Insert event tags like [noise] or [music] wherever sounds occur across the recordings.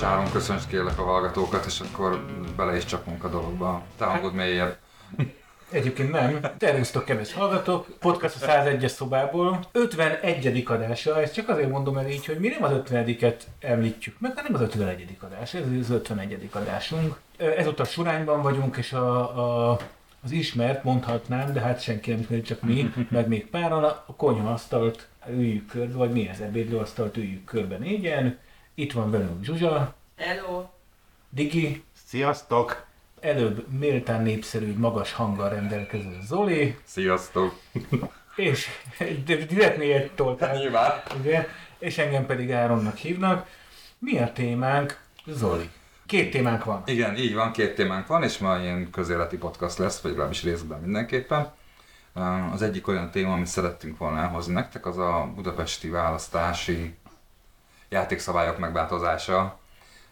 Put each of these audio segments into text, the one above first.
Sáron, köszönts kérlek a hallgatókat, és akkor bele is csapunk a dologba. Te hangod mélyebb. Egyébként nem. Természetesen kedves hallgatók, podcast a 101-es szobából. 51. adása, ezt csak azért mondom el így, hogy mi nem az 50-et említjük meg, hanem az 51. adás, ez az 51. adásunk. Ezúttal Surányban vagyunk, és a, a az ismert, mondhatnám, de hát senki nem ismeri, csak mi, meg még páran, a konyhaasztalt üljük körbe, vagy mi az ebédlőasztalt üljük körbe négyen. Itt van velünk Zsuzsa. Hello. Digi. Sziasztok. Előbb méltán népszerű, magas hanggal rendelkező Zoli. Sziasztok. És direkt miért toltál. Nyilván. Igen. És engem pedig Áronnak hívnak. Mi a témánk? Zoli. Két témánk van. Igen, így van, két témánk van, és ma ilyen közéleti podcast lesz, vagy legalábbis részben mindenképpen. Az egyik olyan téma, amit szerettünk volna elhozni nektek, az a budapesti választási játékszabályok megváltozása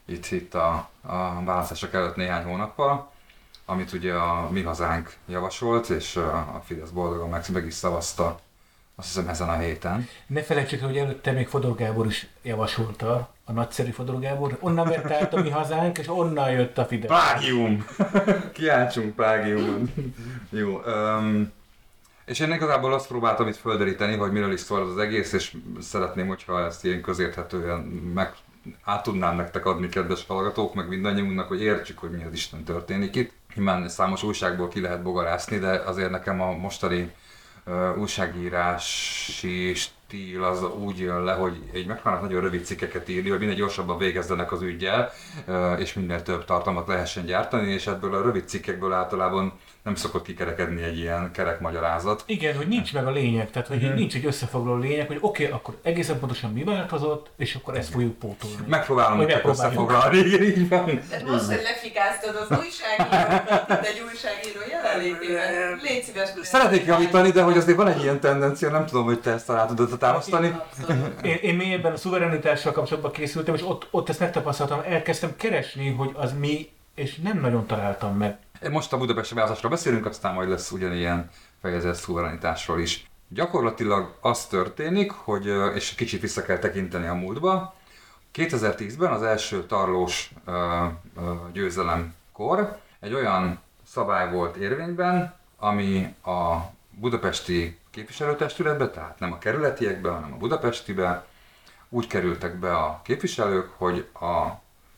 itt, itt a, a választások előtt néhány hónappal, amit ugye a Mi Hazánk javasolt, és a Fidesz boldogan meg, meg is szavazta azt hiszem ezen a héten. Ne felejtsük hogy előtte még Fodor Gábor is javasolta, a nagyszerű Fodor Gábor. Onnan vett át a mi hazánk, és onnan jött a Fidesz. Plágium! [laughs] Kiáltsunk plágiumon. Jó. Um, és én igazából azt próbáltam itt földeríteni, hogy miről is szól az egész, és szeretném, hogyha ezt ilyen közérthetően meg át tudnám nektek adni, kedves hallgatók, meg mindannyiunknak, hogy értsük, hogy mi az Isten történik itt. Nyilván számos újságból ki lehet bogarászni, de azért nekem a mostani uh, újságírási stíl az úgy jön le, hogy egy megpróbálnak nagyon rövid cikkeket írni, hogy minél gyorsabban végezzenek az ügyel, uh, és minél több tartalmat lehessen gyártani, és ebből a rövid cikkekből általában nem szokott kikerekedni egy ilyen kerek magyarázat. Igen, hogy nincs meg a lényeg, tehát hogy mm-hmm. nincs egy összefoglaló lényeg, hogy oké, okay, akkor egészen pontosan mi változott, és akkor ezt fogjuk pótolni. Megpróbálom csak összefoglalni, igen, így van. De most, hogy lefikáztad az újságírót, egy újságíró jelenlétében. Légy szíves. Szeretnék javítani, de hogy azért van egy ilyen tendencia, nem tudom, hogy te ezt alá tudod támasztani. Én, én mélyebben a szuverenitással kapcsolatban készültem, és ott, ott ezt megtapasztaltam, elkezdtem keresni, hogy az mi, és nem nagyon találtam meg. Most a budapesti választásról beszélünk, aztán majd lesz ugyanilyen fejezet szuverenitásról is. Gyakorlatilag az történik, hogy, és kicsit vissza kell tekinteni a múltba, 2010-ben az első tarlós győzelemkor egy olyan szabály volt érvényben, ami a budapesti képviselőtestületbe, tehát nem a kerületiekbe, hanem a budapestibe, úgy kerültek be a képviselők, hogy a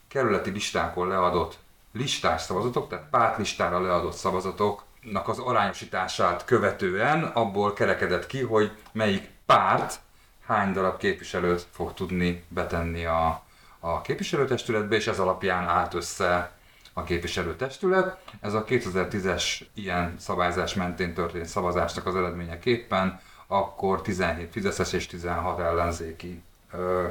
kerületi listákon leadott listás szavazatok, tehát pártlistára leadott szavazatoknak az arányosítását követően abból kerekedett ki, hogy melyik párt hány darab képviselőt fog tudni betenni a, a képviselőtestületbe, és ez alapján állt össze a képviselőtestület. Ez a 2010-es ilyen szabályzás mentén történt szavazásnak az eredményeképpen akkor 17 Fideszes és 16 ellenzéki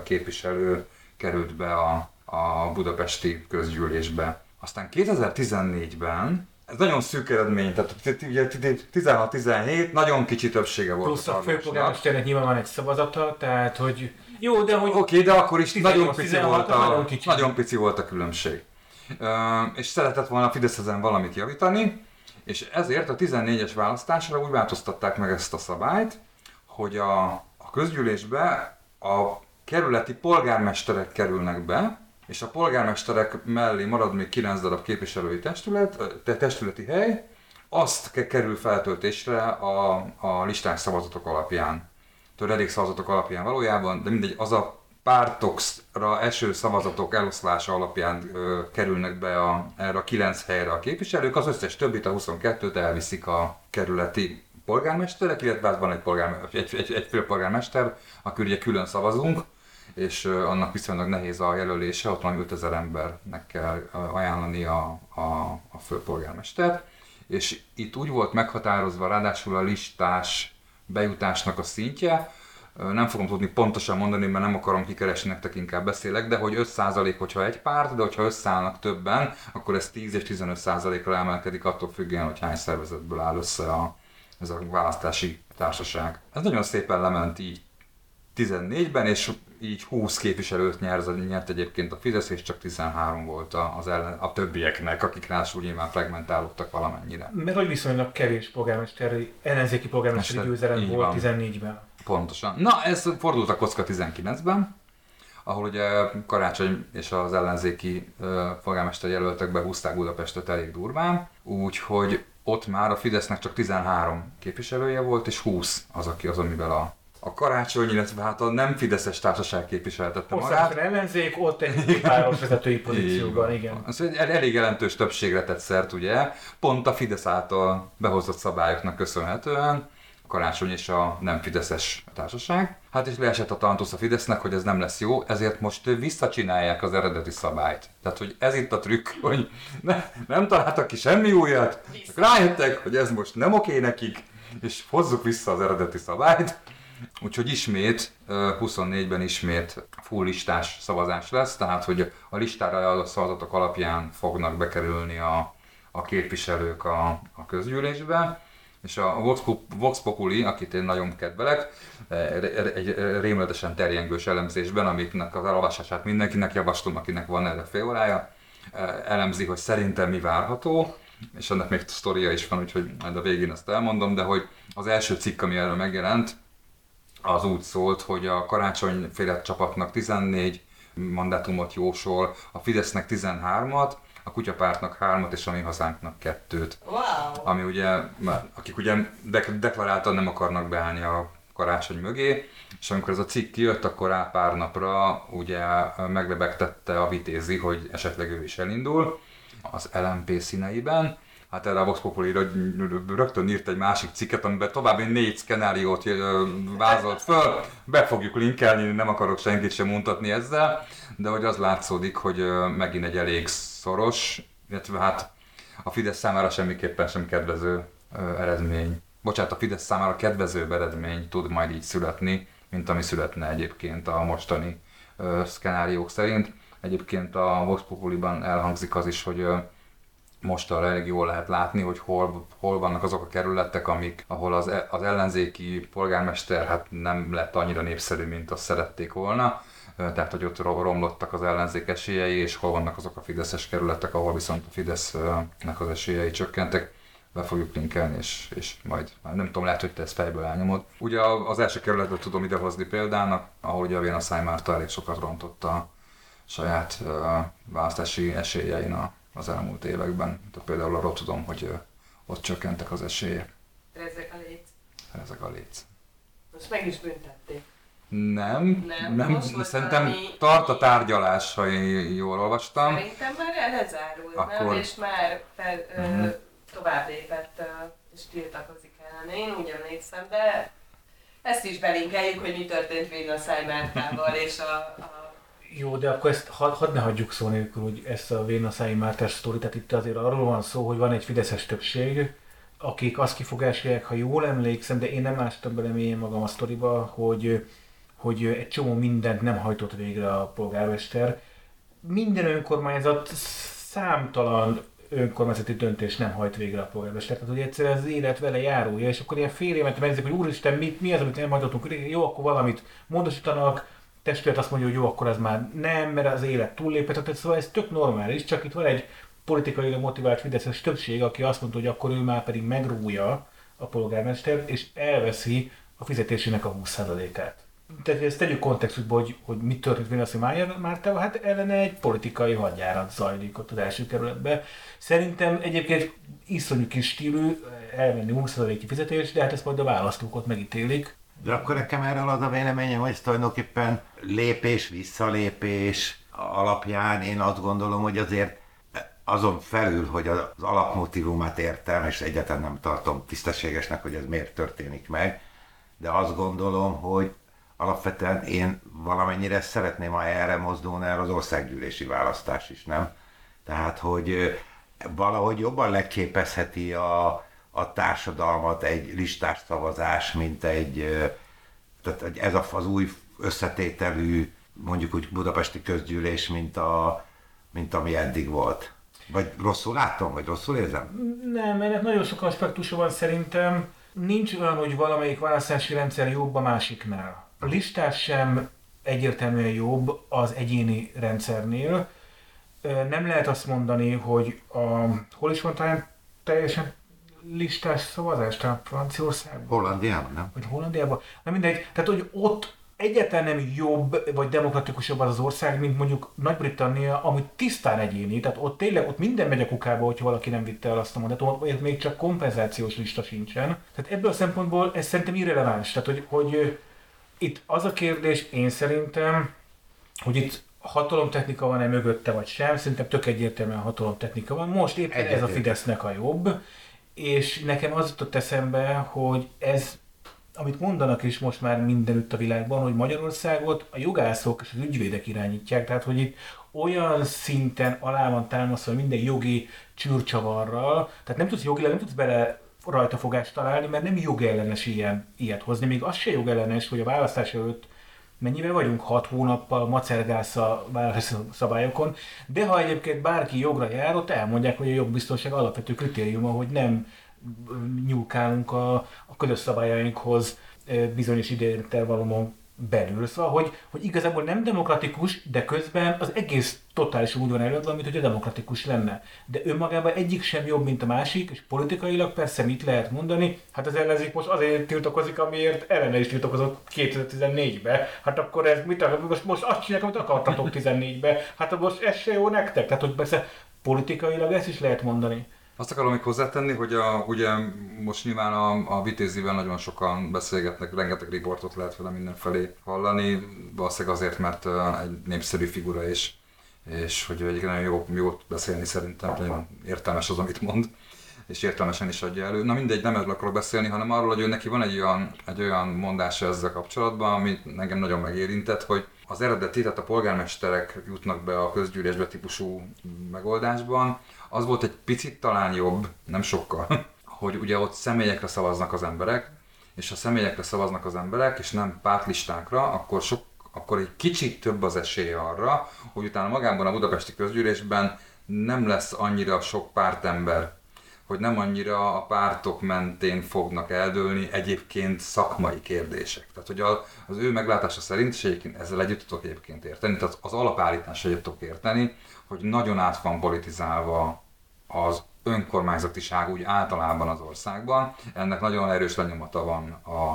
képviselő került be a, a budapesti közgyűlésbe. Aztán 2014-ben ez nagyon szűk eredmény, tehát ugye 16-17, nagyon kicsi többsége volt. Plusz a főpolgármesternek nyilván van egy szavazata, tehát hogy jó, de hogy... Oké, okay, de akkor is 18, nagyon, pici 16, volt a, nagyon, kicsi. nagyon pici volt a különbség. Uh, és szeretett volna a Fidesz ezen valamit javítani, és ezért a 14-es választásra úgy változtatták meg ezt a szabályt, hogy a, a közgyűlésbe a kerületi polgármesterek kerülnek be, és a polgármesterek mellé marad még 9 darab képviselői testület, testületi hely, azt kerül feltöltésre a, a listás szavazatok alapján. elég szavazatok alapján valójában, de mindegy, az a pártokra eső szavazatok eloszlása alapján ö, kerülnek be a, erre a 9 helyre a képviselők, az összes többit, a 22-t elviszik a kerületi polgármesterek, illetve hát van egy, polgármester, egy, egy, egy főpolgármester, aki ugye külön szavazunk, és annak viszonylag nehéz a jelölése, ott van 5000 embernek kell ajánlani a, a, a főpolgármestert, és itt úgy volt meghatározva ráadásul a listás bejutásnak a szintje, nem fogom tudni pontosan mondani, mert nem akarom kikeresni nektek, inkább beszélek, de hogy 5% hogyha egy párt, de hogyha összeállnak többen, akkor ez 10 és 15%-ra emelkedik attól függően, hogy hány szervezetből áll össze a, ez a választási társaság. Ez nagyon szépen lement így 14-ben, és így 20 képviselőt nyert, nyert egyébként a Fidesz, és csak 13 volt az ellen, a többieknek, akik ráadásul nyilván fragmentálódtak valamennyire. Mert hogy viszonylag kevés polgármesteri, ellenzéki polgármesteri győzelem volt 14-ben. Pontosan. Na, ez fordult a kocka 19-ben, ahol ugye Karácsony és az ellenzéki polgármester jelöltek behúzták Budapestet elég durván, úgyhogy ott már a Fidesznek csak 13 képviselője volt, és 20 az, aki az, amivel a a karácsony, illetve hát a nem Fideszes társaság képviseltette magát. Ellenzék, ott egy páros vezetői pozícióban, igen. Az egy elég jelentős többségre tett szert, ugye, pont a Fidesz által behozott szabályoknak köszönhetően, a karácsony és a nem Fideszes társaság. Hát és leesett a talantusz a Fidesznek, hogy ez nem lesz jó, ezért most visszacsinálják az eredeti szabályt. Tehát, hogy ez itt a trükk, hogy ne, nem találtak ki semmi újat, csak rájöttek, hogy ez most nem oké nekik, és hozzuk vissza az eredeti szabályt. Úgyhogy ismét, 24-ben ismét full listás szavazás lesz, tehát hogy a listára a szavazatok alapján fognak bekerülni a, a képviselők a, a közgyűlésbe. És a Vox, Vox Populi, akit én nagyon kedvelek, egy rémületesen terjengős elemzésben, amiknek az elolvasását mindenkinek javaslom, akinek van erre fél órája, elemzi, hogy szerintem mi várható, és annak még sztoria is van, úgyhogy majd a végén ezt elmondom, de hogy az első cikk, ami erről megjelent, az úgy szólt, hogy a karácsonyféle csapatnak 14 mandátumot jósol, a Fidesznek 13-at, a kutyapártnak hármat és a mi hazánknak kettőt. Wow. Ami ugye, akik ugye deklaráltan nem akarnak beállni a karácsony mögé, és amikor ez a cikk kijött, akkor rá pár napra ugye meglebegtette a vitézi, hogy esetleg ő is elindul az LMP színeiben, hát erre a Vox Populi rögtön írt egy másik cikket, amiben további négy szkenáriót vázolt föl, be fogjuk linkelni, nem akarok senkit sem mutatni ezzel, de hogy az látszódik, hogy megint egy elég szoros, illetve hát a Fidesz számára semmiképpen sem kedvező eredmény. Bocsánat, a Fidesz számára kedvezőbb eredmény tud majd így születni, mint ami születne egyébként a mostani szkenáriók szerint. Egyébként a Vox Populiban elhangzik az is, hogy most arra elég jól lehet látni, hogy hol, hol vannak azok a kerületek, amik, ahol az, e, az ellenzéki polgármester hát nem lett annyira népszerű, mint azt szerették volna. Tehát, hogy ott romlottak az ellenzék esélyei, és hol vannak azok a fideszes kerületek, ahol viszont a Fidesznek az esélyei csökkentek be fogjuk linkelni, és, és majd, nem tudom, lehet, hogy te ezt fejből elnyomod. Ugye az első kerületet tudom idehozni példának, ahol ugye a Véna Szájmárta elég sokat rontott a saját uh, választási esélyein a az elmúlt években. Tehát például arról tudom, hogy ott csökkentek az esélyek. Ezek a léc. Ezek a léc. Most meg is büntették. Nem, nem, nem szerintem valami... tart a tárgyalás, ha én jól olvastam. Szerintem már lezárult, Akkor... nem? És már fel, uh-huh. ö, tovább lépett ö, és tiltakozik ellen. Én úgy emlékszem, de ezt is belinkeljük, hogy mi történt végül a Szájmártával és a, a jó, de akkor ezt hadd had ne hagyjuk szó nélkül, hogy ezt a Véna Szái Mártás sztori, tehát itt azért arról van szó, hogy van egy fideszes többség, akik azt kifogásolják, ha jól emlékszem, de én nem ástam bele mélyen magam a sztoriba, hogy, hogy egy csomó mindent nem hajtott végre a polgármester. Minden önkormányzat számtalan önkormányzati döntés nem hajt végre a polgármester. Tehát, hogy egyszerűen az élet vele járója, és akkor ilyen fél évet megnézik, hogy úristen, mi, mi az, amit nem hajtottunk, jó, akkor valamit módosítanak, testület azt mondja, hogy jó, akkor ez már nem, mert az élet túllépett, tehát szóval ez tök normális, csak itt van egy politikailag motivált Fideszes többség, aki azt mondta, hogy akkor ő már pedig megrúja a polgármester, és elveszi a fizetésének a 20%-át. Tehát ezt tegyük kontextusba, hogy, hogy mit történt Vinaszi Mártával, hát ellene egy politikai hadjárat zajlik ott az első kerületben. Szerintem egyébként iszonyú kis stílű elmenni 20%-i fizetés, de hát ezt majd a választók ott megítélik. De akkor nekem erről az a véleményem, hogy tulajdonképpen lépés, visszalépés alapján én azt gondolom, hogy azért azon felül, hogy az alapmotívumát értem, és egyáltalán nem tartom tisztességesnek, hogy ez miért történik meg, de azt gondolom, hogy alapvetően én valamennyire szeretném, ha erre mozdulna el az országgyűlési választás is, nem? Tehát, hogy valahogy jobban leképezheti a, a társadalmat egy listás szavazás, mint egy, tehát ez az új összetételű, mondjuk úgy budapesti közgyűlés, mint, a, mint ami eddig volt. Vagy rosszul látom, vagy rosszul érzem? Nem, ennek nagyon sok aspektusa van szerintem. Nincs olyan, hogy valamelyik választási rendszer jobb a másiknál. A listás sem egyértelműen jobb az egyéni rendszernél. Nem lehet azt mondani, hogy a, hol is van talán teljesen listás szavazást a Franciaországban? Hollandiában, nem? Vagy Hollandiában? Na mindegy, tehát hogy ott egyáltalán nem jobb vagy demokratikusabb az az ország, mint mondjuk Nagy-Britannia, ami tisztán egyéni, tehát ott tényleg ott minden megy a kukába, hogyha valaki nem vitte el azt a mondatot, ott még csak kompenzációs lista sincsen. Tehát ebből a szempontból ez szerintem irreleváns. Tehát, hogy, hogy itt az a kérdés, én szerintem, hogy itt hatalomtechnika van-e mögötte, vagy sem, szerintem tök egyértelműen hatalomtechnika van. Most éppen Egyetlen. ez a Fidesznek a jobb, és nekem az jutott eszembe, hogy ez amit mondanak is most már mindenütt a világban, hogy Magyarországot a jogászok és az ügyvédek irányítják, tehát hogy itt olyan szinten alá van támasztva minden jogi csűrcsavarral, tehát nem tudsz jogilag, nem tudsz bele rajtafogást találni, mert nem jogellenes ilyen, ilyet hozni. Még az se jogellenes, hogy a választás előtt mennyivel vagyunk, hat hónappal macergálsz a választási szabályokon, de ha egyébként bárki jogra jár, ott elmondják, hogy a jogbiztonság alapvető kritériuma, hogy nem nyúlkálunk a, a közös szabályainkhoz bizonyos időintervallumon belül. Szóval, hogy, hogy igazából nem demokratikus, de közben az egész totálisan úgy van előadva, mint hogy a demokratikus lenne. De önmagában egyik sem jobb, mint a másik, és politikailag persze mit lehet mondani? Hát az ellenzék most azért tiltakozik, amiért ellene is tiltakozott 2014-be. Hát akkor ez mit most, most azt csinálják, amit akartatok 14-be. Hát most ez se jó nektek. Tehát, hogy persze politikailag ezt is lehet mondani. Azt akarom még hozzátenni, hogy a, ugye most nyilván a, a Vitézivel nagyon sokan beszélgetnek, rengeteg riportot lehet vele mindenfelé hallani, valószínűleg azért, mert egy népszerű figura és, és hogy egy nagyon jó, jó beszélni szerintem, nagyon értelmes az, amit mond és értelmesen is adja elő. Na mindegy, nem erről akarok beszélni, hanem arról, hogy ő neki van egy olyan, egy olyan mondása ezzel kapcsolatban, amit engem nagyon megérintett, hogy az eredeti, tehát a polgármesterek jutnak be a közgyűlésbe típusú megoldásban, az volt egy picit talán jobb, nem sokkal, [laughs] hogy ugye ott személyekre szavaznak az emberek, és ha személyekre szavaznak az emberek, és nem pártlistákra, akkor, sok, akkor egy kicsit több az esély arra, hogy utána magában a budapesti közgyűlésben nem lesz annyira sok pártember, hogy nem annyira a pártok mentén fognak eldőlni egyébként szakmai kérdések. Tehát, hogy az ő meglátása szerint, és egyébként ezzel együtt tudok egyébként érteni, tehát az alapállítás együtt tudok érteni, hogy nagyon át van politizálva az önkormányzatiság úgy általában az országban. Ennek nagyon erős lenyomata van a,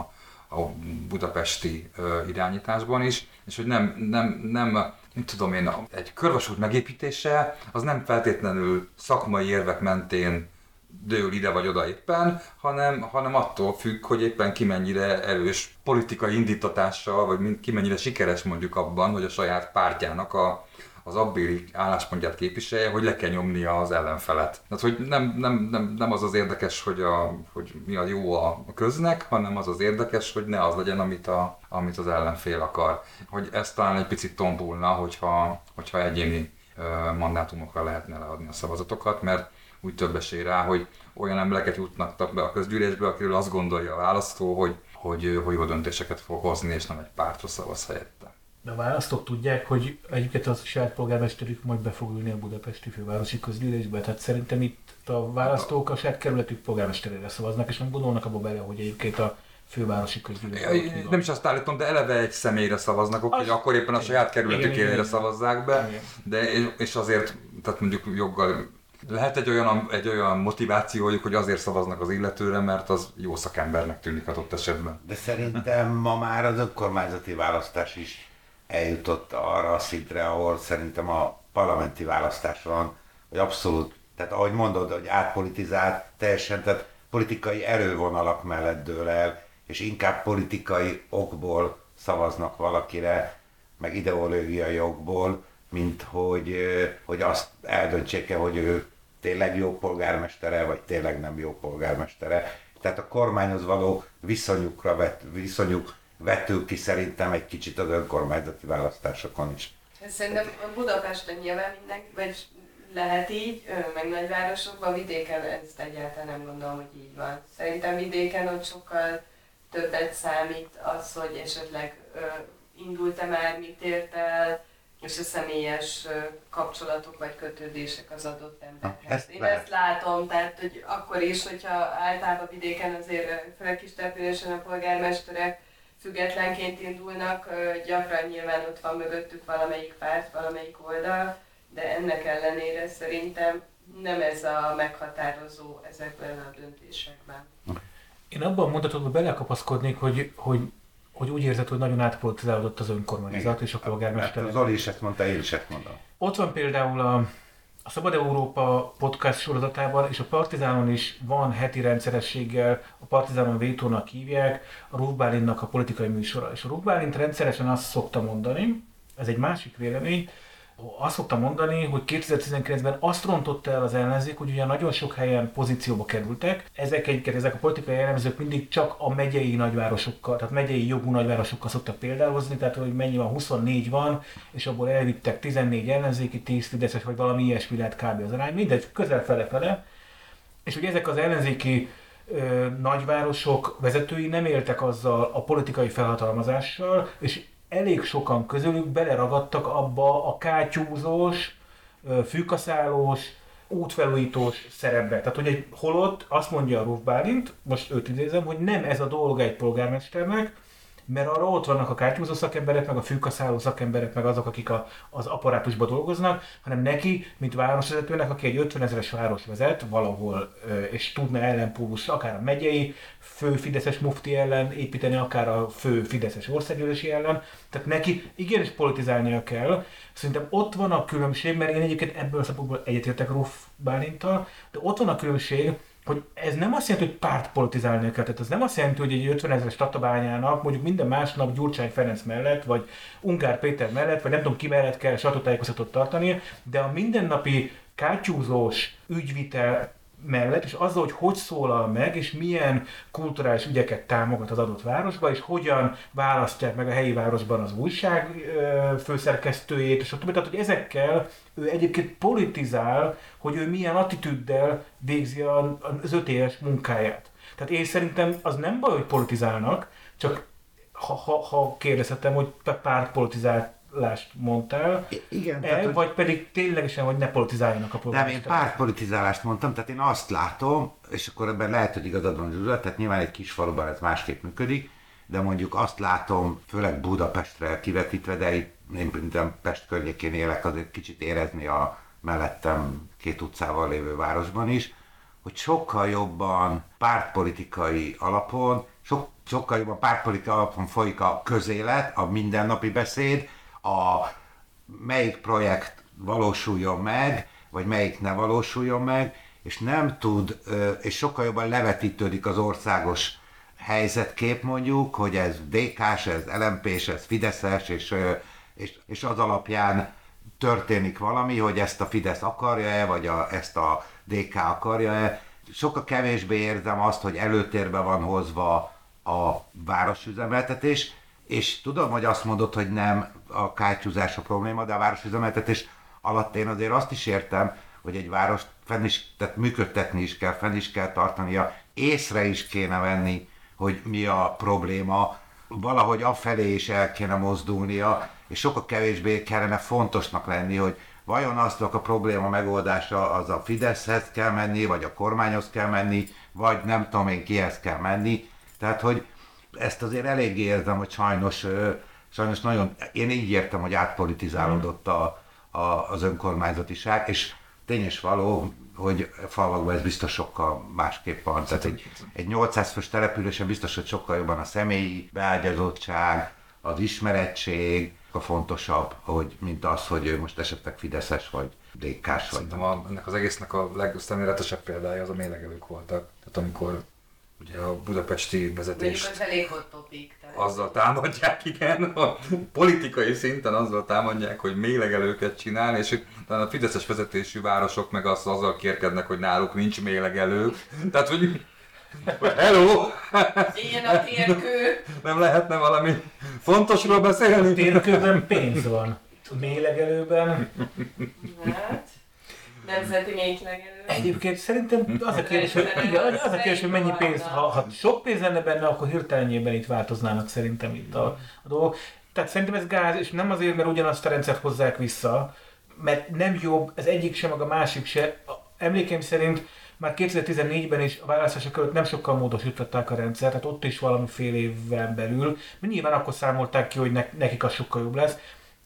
a budapesti ö, irányításban is, és hogy nem, nem, nem nem tudom én, egy körvasút megépítése az nem feltétlenül szakmai érvek mentén dől ide vagy oda éppen, hanem, hanem attól függ, hogy éppen ki mennyire erős politikai indítatással, vagy ki mennyire sikeres mondjuk abban, hogy a saját pártjának a, az abbéli álláspontját képviselje, hogy le kell nyomnia az ellenfelet. Tehát, hogy nem, nem, nem, nem az az érdekes, hogy, a, hogy mi a jó a köznek, hanem az az érdekes, hogy ne az legyen, amit, a, amit az ellenfél akar. Hogy ez talán egy picit tompulna, hogyha, hogyha egyéni mandátumokra lehetne leadni a szavazatokat, mert úgy több esély rá, hogy olyan embereket jutnak be a közgyűlésbe, akiről azt gondolja a választó, hogy, hogy, hogy jó döntéseket fog hozni, és nem egy pártra szavaz helyette. De a választók tudják, hogy egyébként az saját polgármesterük majd be fog ülni a budapesti fővárosi közgyűlésbe. Tehát szerintem itt a választók a saját kerületük polgármesterére szavaznak, és nem gondolnak abba bele, hogy egyébként a fővárosi közgyűlés. Nem is azt állítom, de eleve egy személyre szavaznak, hogy akkor éppen a saját kerületükére szavazzák be, de és azért, tehát mondjuk joggal lehet egy olyan, egy olyan motivációjuk, hogy azért szavaznak az illetőre, mert az jó szakembernek tűnik adott esetben. De szerintem ma már az önkormányzati választás is eljutott arra a szintre, ahol szerintem a parlamenti választáson, hogy abszolút, tehát ahogy mondod, hogy átpolitizált teljesen, tehát politikai erővonalak mellett dől el, és inkább politikai okból szavaznak valakire, meg ideológiai okból, mint hogy, hogy azt eldöntsék-e, hogy ő tényleg jó polgármestere, vagy tényleg nem jó polgármestere. Tehát a kormányhoz való viszonyukra vet, viszonyuk vető ki szerintem egy kicsit az önkormányzati választásokon is. Szerintem Budapesten nyilván mindenki, vagy lehet így, meg nagyvárosokban, vidéken ezt egyáltalán nem gondolom, hogy így van. Szerintem vidéken ott sokkal többet számít az, hogy esetleg indult-e már, mit ért el, és a személyes kapcsolatok vagy kötődések az adott emberhez. Ezt Én ezt látom, tehát hogy akkor is, hogyha általában vidéken azért, főleg kis településen a polgármesterek függetlenként indulnak, gyakran nyilván ott van mögöttük valamelyik párt, valamelyik oldal, de ennek ellenére szerintem nem ez a meghatározó ezekben a döntésekben. Én abban a mondatodban belekapaszkodnék, hogy, hogy hogy úgy érzed, hogy nagyon átpolitizálódott az önkormányzat és a polgármester. Hát Zoli is ezt mondta, én is ezt mondom. Ott van például a, a Szabad Európa podcast sorozatában, és a Partizánon is van heti rendszerességgel, a Partizánon vétónak hívják, a Rúbálinnak a politikai műsora. És a Rúbálint rendszeresen azt szokta mondani, ez egy másik vélemény, azt szoktam mondani, hogy 2019-ben azt rontotta el az ellenzék, hogy ugye nagyon sok helyen pozícióba kerültek. Ezek egyiket, ezek a politikai elemzők mindig csak a megyei nagyvárosokkal, tehát megyei jogú nagyvárosokkal szoktak példáhozni, tehát hogy mennyi van, 24 van, és abból elvittek 14 ellenzéki, 10 fideszes, vagy valami ilyesmi lehet kb. az arány, mindegy, közel fele-fele. És hogy ezek az ellenzéki ö, nagyvárosok vezetői nem éltek azzal a politikai felhatalmazással, és elég sokan közülük beleragadtak abba a kátyúzós, fűkaszálós, útfelújítós szerepbe. Tehát, hogy egy holott azt mondja a Ruf Bálint, most őt idézem, hogy nem ez a dolga egy polgármesternek, mert arra ott vannak a kártyúzó szakemberek, meg a fűkaszáló szakemberek, meg azok, akik a, az apparátusban dolgoznak, hanem neki, mint városvezetőnek, aki egy 50 ezeres város vezet valahol, és tudna ellenpólus akár a megyei fő Fideszes mufti ellen építeni, akár a fő Fideszes országgyűlési ellen, tehát neki igenis politizálnia kell. Szerintem ott van a különbség, mert én egyébként ebből a szempontból egyetértek Ruff Bálintal, de ott van a különbség, hogy ez nem azt jelenti, hogy párt politizálni kell. Tehát ez nem azt jelenti, hogy egy 50 ezeres tatabányának mondjuk minden másnap Gyurcsány Ferenc mellett, vagy Ungár Péter mellett, vagy nem tudom ki mellett kell sajtótájékoztatót tartani, de a mindennapi kátyúzós ügyvitel mellett, és azzal, hogy hogy szólal meg, és milyen kulturális ügyeket támogat az adott városba, és hogyan választják meg a helyi városban az újság főszerkesztőjét, és a többi. Tehát, hogy ezekkel ő egyébként politizál, hogy ő milyen attitűddel végzi az öt éves munkáját. Tehát én szerintem az nem baj, hogy politizálnak, csak ha, ha, ha kérdezhetem, hogy párt politizált lást mondtál, Igen, e, tehát, vagy pedig ténylegesen, hogy ne politizáljanak a polgármesterek? Nem, én pártpolitizálást mondtam, tehát én azt látom, és akkor ebben lehet, hogy igazad van Zsuzsa, tehát nyilván egy kis faluban ez másképp működik, de mondjuk azt látom, főleg Budapestre kivetítve, de itt én minden Pest környékén élek, azért kicsit érezni a mellettem két utcával lévő városban is, hogy sokkal jobban pártpolitikai alapon, sok, sokkal jobban pártpolitikai alapon folyik a közélet, a mindennapi beszéd, a melyik projekt valósuljon meg, vagy melyik ne valósuljon meg, és nem tud, és sokkal jobban levetítődik az országos helyzetkép mondjuk, hogy ez DK-s, ez LMP-s, ez Fideszes, és, és, és az alapján történik valami, hogy ezt a Fidesz akarja-e, vagy a, ezt a DK akarja-e. Sokkal kevésbé érzem azt, hogy előtérbe van hozva a városüzemeltetés, és tudom, hogy azt mondod, hogy nem a kátyúzás a probléma, de a városüzemeltetés alatt én azért azt is értem, hogy egy város fenn is, tehát működtetni is kell, fenn is kell tartania, észre is kéne venni, hogy mi a probléma, valahogy afelé is el kéne mozdulnia, és sokkal kevésbé kellene fontosnak lenni, hogy vajon azt a probléma megoldása az a Fideszhez kell menni, vagy a kormányhoz kell menni, vagy nem tudom én kihez kell menni. Tehát, hogy ezt azért eléggé érzem, hogy sajnos, sajnos nagyon, én így értem, hogy átpolitizálódott a, a, az önkormányzatiság, és tényes való, hogy falvakban ez biztos sokkal másképp van. Tehát egy, egy 800 fős településen biztos, hogy sokkal jobban a személyi beágyazottság, az ismerettség, a fontosabb, hogy, mint az, hogy ő most esetleg Fideszes vagy DK-s vagy. Szerintem a, ennek az egésznek a legszemléletesebb példája az a mélegelők voltak. Tehát amikor ugye a budapesti vezetést az elég hot topic, tehát. azzal támadják, igen, a politikai szinten azzal támadják, hogy mélegelőket csinál, és talán a fideszes vezetésű városok meg azt azzal kérkednek, hogy náluk nincs mélegelő. Tehát, hogy Hello! Ilyen a térkő! Nem lehetne valami fontosról beszélni? A térkőben pénz van. A mélegelőben... Hát... Nemzeti méhlegelő. Egyébként szerintem az a kérdés, hogy, igen, az a kérdés, hogy mennyi pénz, ha, ha sok pénz lenne benne, akkor hirtelenjében itt változnának szerintem itt a, a dolgok. Tehát szerintem ez gáz, és nem azért, mert ugyanazt a rendszert hozzák vissza, mert nem jobb, ez egyik sem, meg a másik se. Emlékeim szerint már 2014-ben is a választások előtt nem sokkal módosították a rendszert, tehát ott is valami fél évvel belül, mert nyilván akkor számolták ki, hogy nekik az sokkal jobb lesz,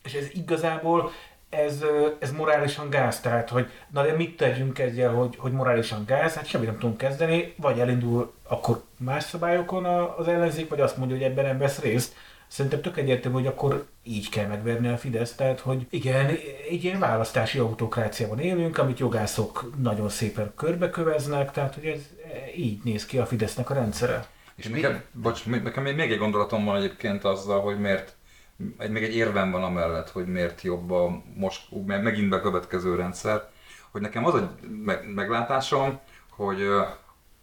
és ez igazából ez, ez morálisan gáz, tehát hogy na de mit tegyünk ezzel, hogy, hogy morálisan gáz, hát semmit nem tudunk kezdeni, vagy elindul akkor más szabályokon az ellenzék, vagy azt mondja, hogy ebben nem vesz részt. Szerintem tök egyértelmű, hogy akkor így kell megverni a Fidesz, tehát hogy igen, egy ilyen választási autokráciában élünk, amit jogászok nagyon szépen körbeköveznek, tehát hogy ez így néz ki a Fidesznek a rendszere. És nekem, bocs, nekem még egy gondolatom van egyébként azzal, hogy miért egy, még egy érvem van amellett, hogy miért jobb a most megint bekövetkező rendszer, hogy nekem az a meglátásom, hogy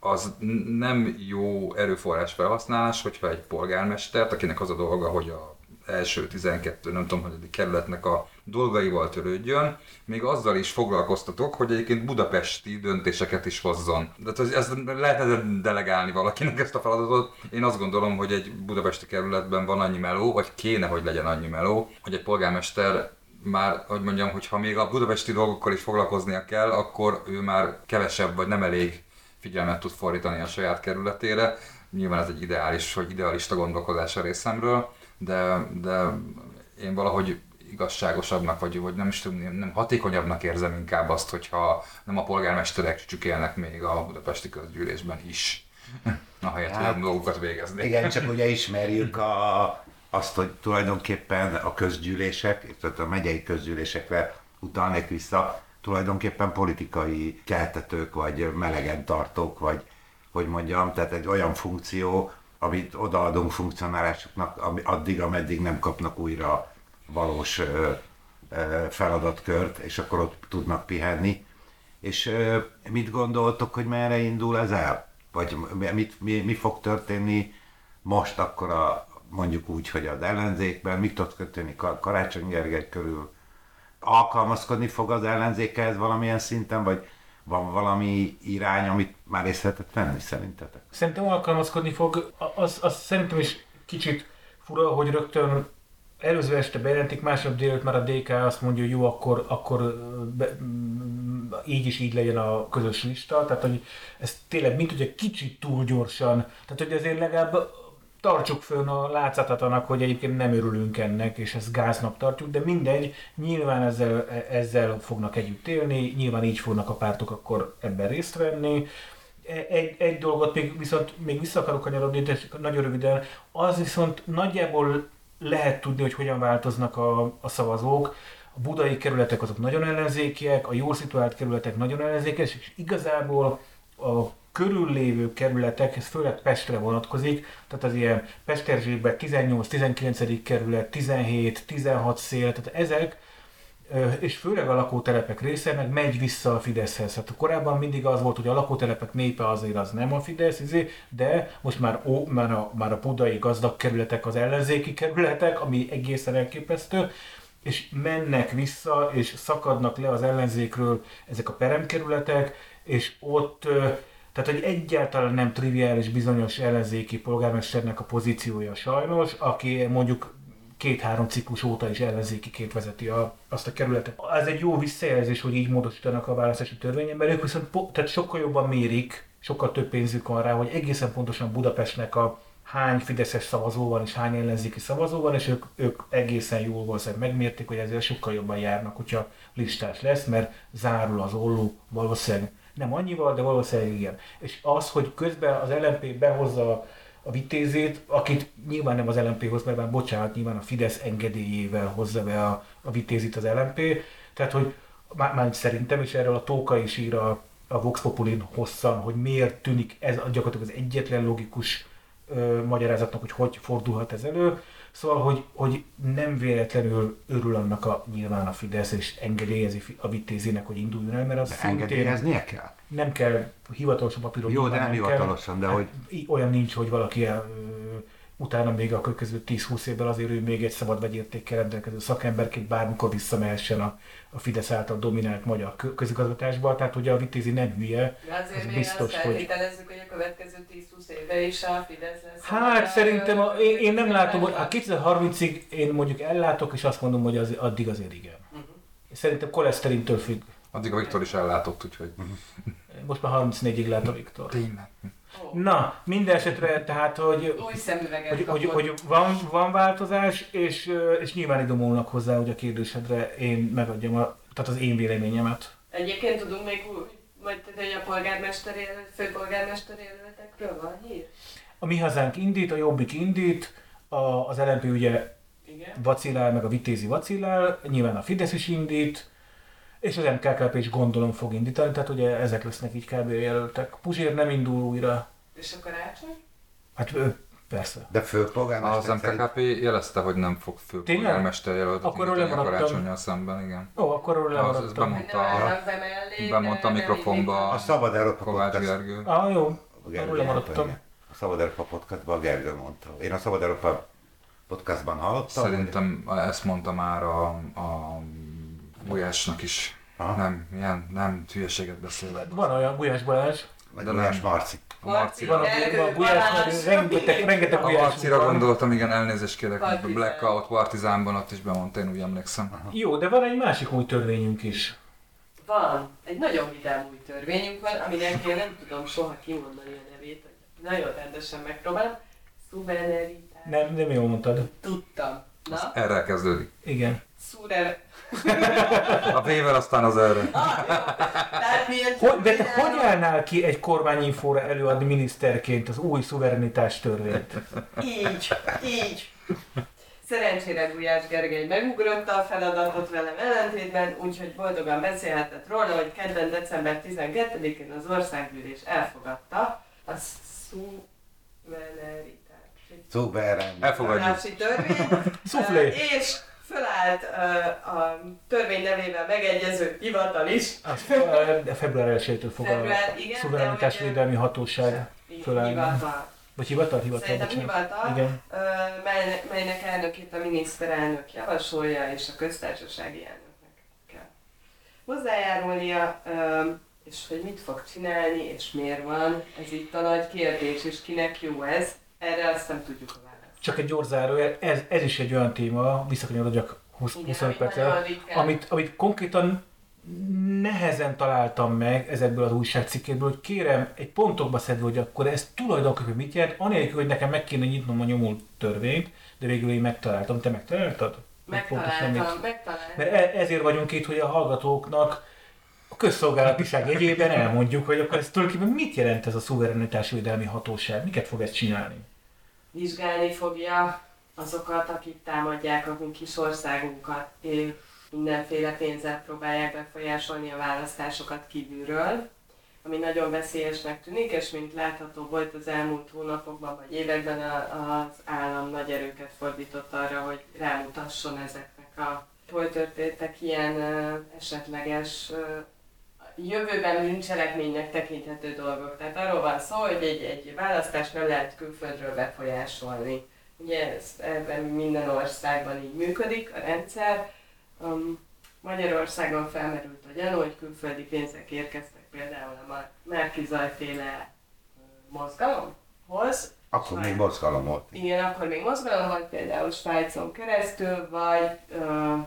az nem jó erőforrás felhasználás, hogyha egy polgármestert, akinek az a dolga, hogy a első 12, nem tudom, hogy kerületnek a dolgaival törődjön, még azzal is foglalkoztatok, hogy egyébként budapesti döntéseket is hozzon. De ez, ez lehetne delegálni valakinek ezt a feladatot. Én azt gondolom, hogy egy budapesti kerületben van annyi meló, vagy kéne, hogy legyen annyi meló, hogy egy polgármester már, hogy mondjam, hogy ha még a budapesti dolgokkal is foglalkoznia kell, akkor ő már kevesebb vagy nem elég figyelmet tud fordítani a saját kerületére. Nyilván ez egy ideális vagy idealista gondolkodás a részemről, de, de én valahogy igazságosabbnak, vagy, vagy nem is tudom, nem hatékonyabbnak érzem inkább azt, hogyha nem a polgármesterek csücsükélnek még a budapesti közgyűlésben is, ahelyett, hát, hogy dolgokat végezni. Igen, csak ugye ismerjük a, azt, hogy tulajdonképpen a közgyűlések, tehát a megyei közgyűlésekre utalnék vissza, tulajdonképpen politikai keltetők, vagy melegen tartók, vagy hogy mondjam, tehát egy olyan funkció, amit odaadunk funkcionálásoknak, addig, ameddig nem kapnak újra valós feladatkört, és akkor ott tudnak pihenni. És mit gondoltok, hogy merre indul ez el? Vagy mit, mi, mi fog történni most akkor a, mondjuk úgy, hogy az ellenzékben, mit tud történni Karácsony Gergely körül? Alkalmazkodni fog az ellenzékhez valamilyen szinten, vagy van valami irány, amit már észre lehetett venni szerintetek? Szerintem alkalmazkodni fog, az, az szerintem is kicsit fura, hogy rögtön előző este bejelentik, másnap délőtt már a DK azt mondja, hogy jó, akkor, akkor be, így is így legyen a közös lista, tehát hogy ez tényleg mint hogy egy kicsit túl gyorsan, tehát hogy azért legalább tartsuk fönn a látszatát annak, hogy egyébként nem örülünk ennek, és ezt gáznak tartjuk, de mindegy, nyilván ezzel, ezzel fognak együtt élni, nyilván így fognak a pártok akkor ebben részt venni. Egy, egy dolgot még viszont még vissza akarok kanyarodni, de nagyon röviden, az viszont nagyjából lehet tudni, hogy hogyan változnak a, a szavazók. A budai kerületek azok nagyon ellenzékiek, a jól szituált kerületek nagyon ellenzékes, és igazából a körüllévő kerületek, ez főleg Pestre vonatkozik, tehát az ilyen Pesterzsékben 18-19. kerület, 17, 16 szél, tehát ezek, és főleg a lakótelepek része meg megy vissza a Fideszhez. Hát korábban mindig az volt, hogy a lakótelepek népe azért az nem a Fidesz, izé, de most már, ó, már, a, már a budai gazdag kerületek az ellenzéki kerületek, ami egészen elképesztő, és mennek vissza, és szakadnak le az ellenzékről ezek a peremkerületek, és ott tehát, hogy egyáltalán nem triviális bizonyos ellenzéki polgármesternek a pozíciója sajnos, aki mondjuk két-három ciklus óta is ellenzékiként vezeti a, azt a kerületet. Ez egy jó visszajelzés, hogy így módosítanak a választási törvényen, mert ők viszont po- tehát sokkal jobban mérik, sokkal több pénzük van rá, hogy egészen pontosan Budapestnek a hány fideszes szavazó van és hány ellenzéki szavazó van, és ők, ők egészen jól valószínűleg megmérték, hogy ezért sokkal jobban járnak, hogyha listás lesz, mert zárul az olló valószínűleg nem annyival, de valószínűleg igen. És az, hogy közben az LNP behozza a vitézét, akit nyilván nem az LNP hoz be, bocsánat, nyilván a Fidesz engedélyével hozza be a, a vitézit az LNP. Tehát, hogy már, már szerintem, és erről a Tóka is ír a, a Vox Populin hosszan, hogy miért tűnik ez gyakorlatilag az egyetlen logikus ö, magyarázatnak, hogy hogy fordulhat ez elő. Szóval, hogy, hogy nem véletlenül örül annak a nyilván a Fidesz, és engedélyezi a vitézének, hogy induljon el, mert az de engedélyeznie kell? Nem kell hivatalosan papíron. Jó, de nem, nem hivatalosan, kell. de hogy... Hát, olyan nincs, hogy valaki el, utána még a következő 10-20 évben azért ő még egy szabad vegyértékkel rendelkező szakemberként bármikor visszamehessen a, a Fidesz által dominált magyar közigazgatásba, tehát ugye a Vitézi nem hülye. De azért az biztos, azt hogy... hogy a következő 10-20 éve is a Fidesz lesz. Hát szerintem a, én, én, nem látom, hogy a 2030-ig én mondjuk ellátok, és azt mondom, hogy az, addig azért igen. Uh-huh. Szerintem koleszterintől függ. Addig a Viktor is ellátott, úgyhogy... Most már 34-ig lát a Viktor. Tényleg. Oh. Na, minden esetre tehát, hogy, Új szemüveget hogy, hogy, hogy van, van változás, és, és nyilván idomulnak hozzá, hogy a kérdésedre én megadjam a, tehát az én véleményemet. Egyébként tudunk még majd hogy a polgármester főpolgármester jelöltekről van hír? A Mi Hazánk indít, a Jobbik indít, a, az LNP ugye Igen. vacilál, meg a Vitézi vacilál, nyilván a Fidesz is indít, és az MKKP is gondolom fog indítani, tehát ugye ezek lesznek így kb. jelöltek. Puzsér nem indul újra. És a karácsony? Hát ő, persze. De főpolgármester Az MKKP jelezte, hogy nem fog főpolgármester jelöltet akkor indítani a karácsonyjal szemben, igen. Ó, akkor arról lemaradtam. Az, bemondta, a, bemondta a mikrofonba a Szabad Európa Kovács Gergő. Ah, jó. Arról lemaradtam. A Szabad Európa podcastban Gergő mondta. Én a Szabad Európa podcastban hallottam. Szerintem ezt mondta már a, a Gulyásnak is. Aha. Nem, ilyen, nem hülyeséget beszél. Van olyan Gulyás Balázs. Vagy De Gulyás Marci. A Marcira. Van a Gulyás, rengeteg, rengeteg Gulyás. A Marcira gondoltam, igen, elnézést kérek, a Blackout Partizánban ott is bemondta, én úgy emlékszem. Aha. Jó, de van egy másik új törvényünk is. Van. Egy nagyon vidám új törvényünk van, aminek én nem tudom soha kimondani a nevét. Nagyon rendesen megpróbálom. Szuverenitás. Nem, nem jól mondtad. Tudtam. Na? erre kezdődik. Igen. Szuver... A V-vel aztán az erre. Ah, hogy, de te hogy állnál ki egy kormányinfóra előadni miniszterként az új szuverenitás törvényt? Így, így. Szerencsére Gulyás Gergely megugrotta a feladatot velem ellentétben, úgyhogy boldogan beszélhetett róla, hogy kedden december 12-én az országgyűlés elfogadta a szuverenitás. Szuverén. Elfogadjuk. Szuflé. És fölállt uh, a törvény nevével megegyező hivatal is. Az, de február 1-től fog Február, a szuverenitásvédelmi hatóság fölállni. Hivatal. Vagy hivatal? Hivatal, Szerintem hivatal, Igen. Mely, melynek elnökét a miniszterelnök javasolja, és a köztársasági elnöknek kell hozzájárulnia, és hogy mit fog csinálni, és miért van, ez itt a nagy kérdés, és kinek jó ez, erre azt nem tudjuk a csak egy gyors zárójel, ez, ez is egy olyan téma, visszakanyarodjak 20, 25 percre, amit, amit konkrétan nehezen találtam meg ezekből az újságcikkekből, hogy kérem egy pontokba szedve, hogy akkor ez tulajdonképpen mit jelent, anélkül, hogy nekem meg kéne nyitnom a nyomult törvényt, de végül én megtaláltam. Te megtaláltad? Megtaláltam, megtaláltam. Mert e- ezért vagyunk itt, hogy a hallgatóknak a közszolgálatiság jegyében elmondjuk, hogy akkor ez tulajdonképpen mit jelent ez a szuverenitásvédelmi hatóság, miket fog ezt csinálni vizsgálni fogja azokat, akik támadják a kis országunkat, és mindenféle pénzzel próbálják befolyásolni a választásokat kívülről, ami nagyon veszélyesnek tűnik, és mint látható volt az elmúlt hónapokban vagy években az állam nagy erőket fordított arra, hogy rámutasson ezeknek a hol történtek ilyen esetleges jövőben bűncselekménynek tekinthető dolgok. Tehát arról van szó, hogy egy, egy választást nem lehet külföldről befolyásolni. Ugye ez, ebben minden országban így működik a rendszer. Um, Magyarországon felmerült a gyanú, hogy külföldi pénzek érkeztek például a Márkizajféle mozgalomhoz. Akkor Svájc. még mozgalom volt. Igen, akkor még mozgalom volt, például Svájcon keresztül, vagy uh,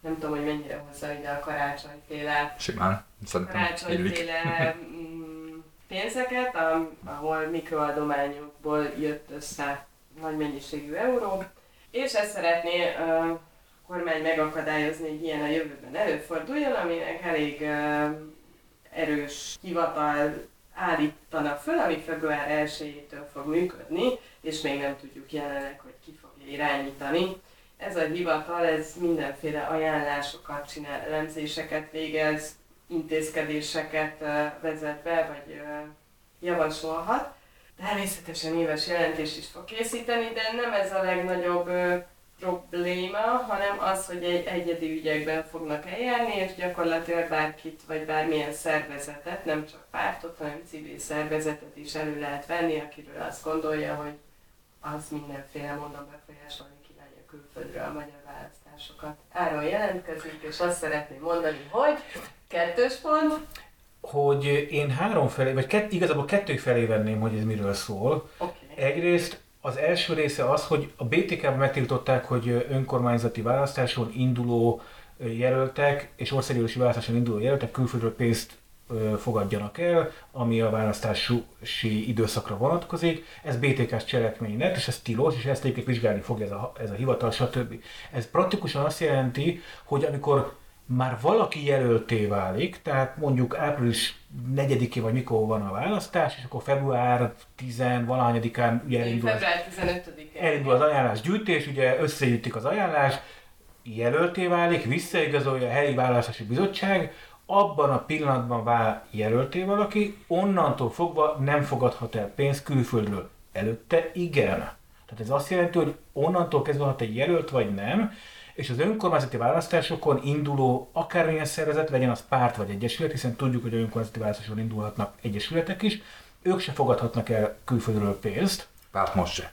nem tudom, hogy mennyire hozza ide a karácsonyféle, Simán, karácsonyféle mm, pénzeket, ahol mikroadományokból jött össze nagy mennyiségű euró, és ezt szeretné a kormány megakadályozni, hogy ilyen a jövőben előforduljon, aminek elég erős hivatal állítana föl, ami február 1-től fog működni, és még nem tudjuk jelenleg, hogy ki fogja irányítani ez a hivatal, ez mindenféle ajánlásokat csinál, elemzéseket végez, intézkedéseket vezet be, vagy javasolhat. Természetesen éves jelentést is fog készíteni, de nem ez a legnagyobb probléma, hanem az, hogy egy egyedi ügyekben fognak eljárni, és gyakorlatilag bárkit, vagy bármilyen szervezetet, nem csak pártot, hanem civil szervezetet is elő lehet venni, akiről azt gondolja, hogy az mindenféle módon befolyásolni külföldről a magyar választásokat. Áron jelentkezik, és azt szeretném mondani, hogy kettős pont, hogy én három felé, vagy kett, igazából kettő felé venném, hogy ez miről szól. Okay. Egyrészt az első része az, hogy a BTK-ben megtiltották, hogy önkormányzati választáson induló jelöltek és országgyűlési választáson induló jelöltek külföldről pénzt fogadjanak el, ami a választási időszakra vonatkozik. Ez BTK-s cselekmény lett, és ez tilos, és ezt egyébként vizsgálni fog ez a, ez a hivatal, stb. Ez praktikusan azt jelenti, hogy amikor már valaki jelölté válik, tehát mondjuk április 4 vagy mikor van a választás, és akkor február 10 valahányadikán ugye elindul, február 15 elindul az ajánlás gyűjtés, ugye összegyűjtik az ajánlás, jelölté válik, visszaigazolja a helyi választási bizottság, abban a pillanatban vál jelölté valaki, onnantól fogva nem fogadhat el pénzt külföldről. Előtte igen. Tehát ez azt jelenti, hogy onnantól kezdve hat egy jelölt vagy nem, és az önkormányzati választásokon induló akármilyen szervezet, legyen az párt vagy egyesület, hiszen tudjuk, hogy önkormányzati választáson indulhatnak egyesületek is, ők se fogadhatnak el külföldről pénzt. Párt most se.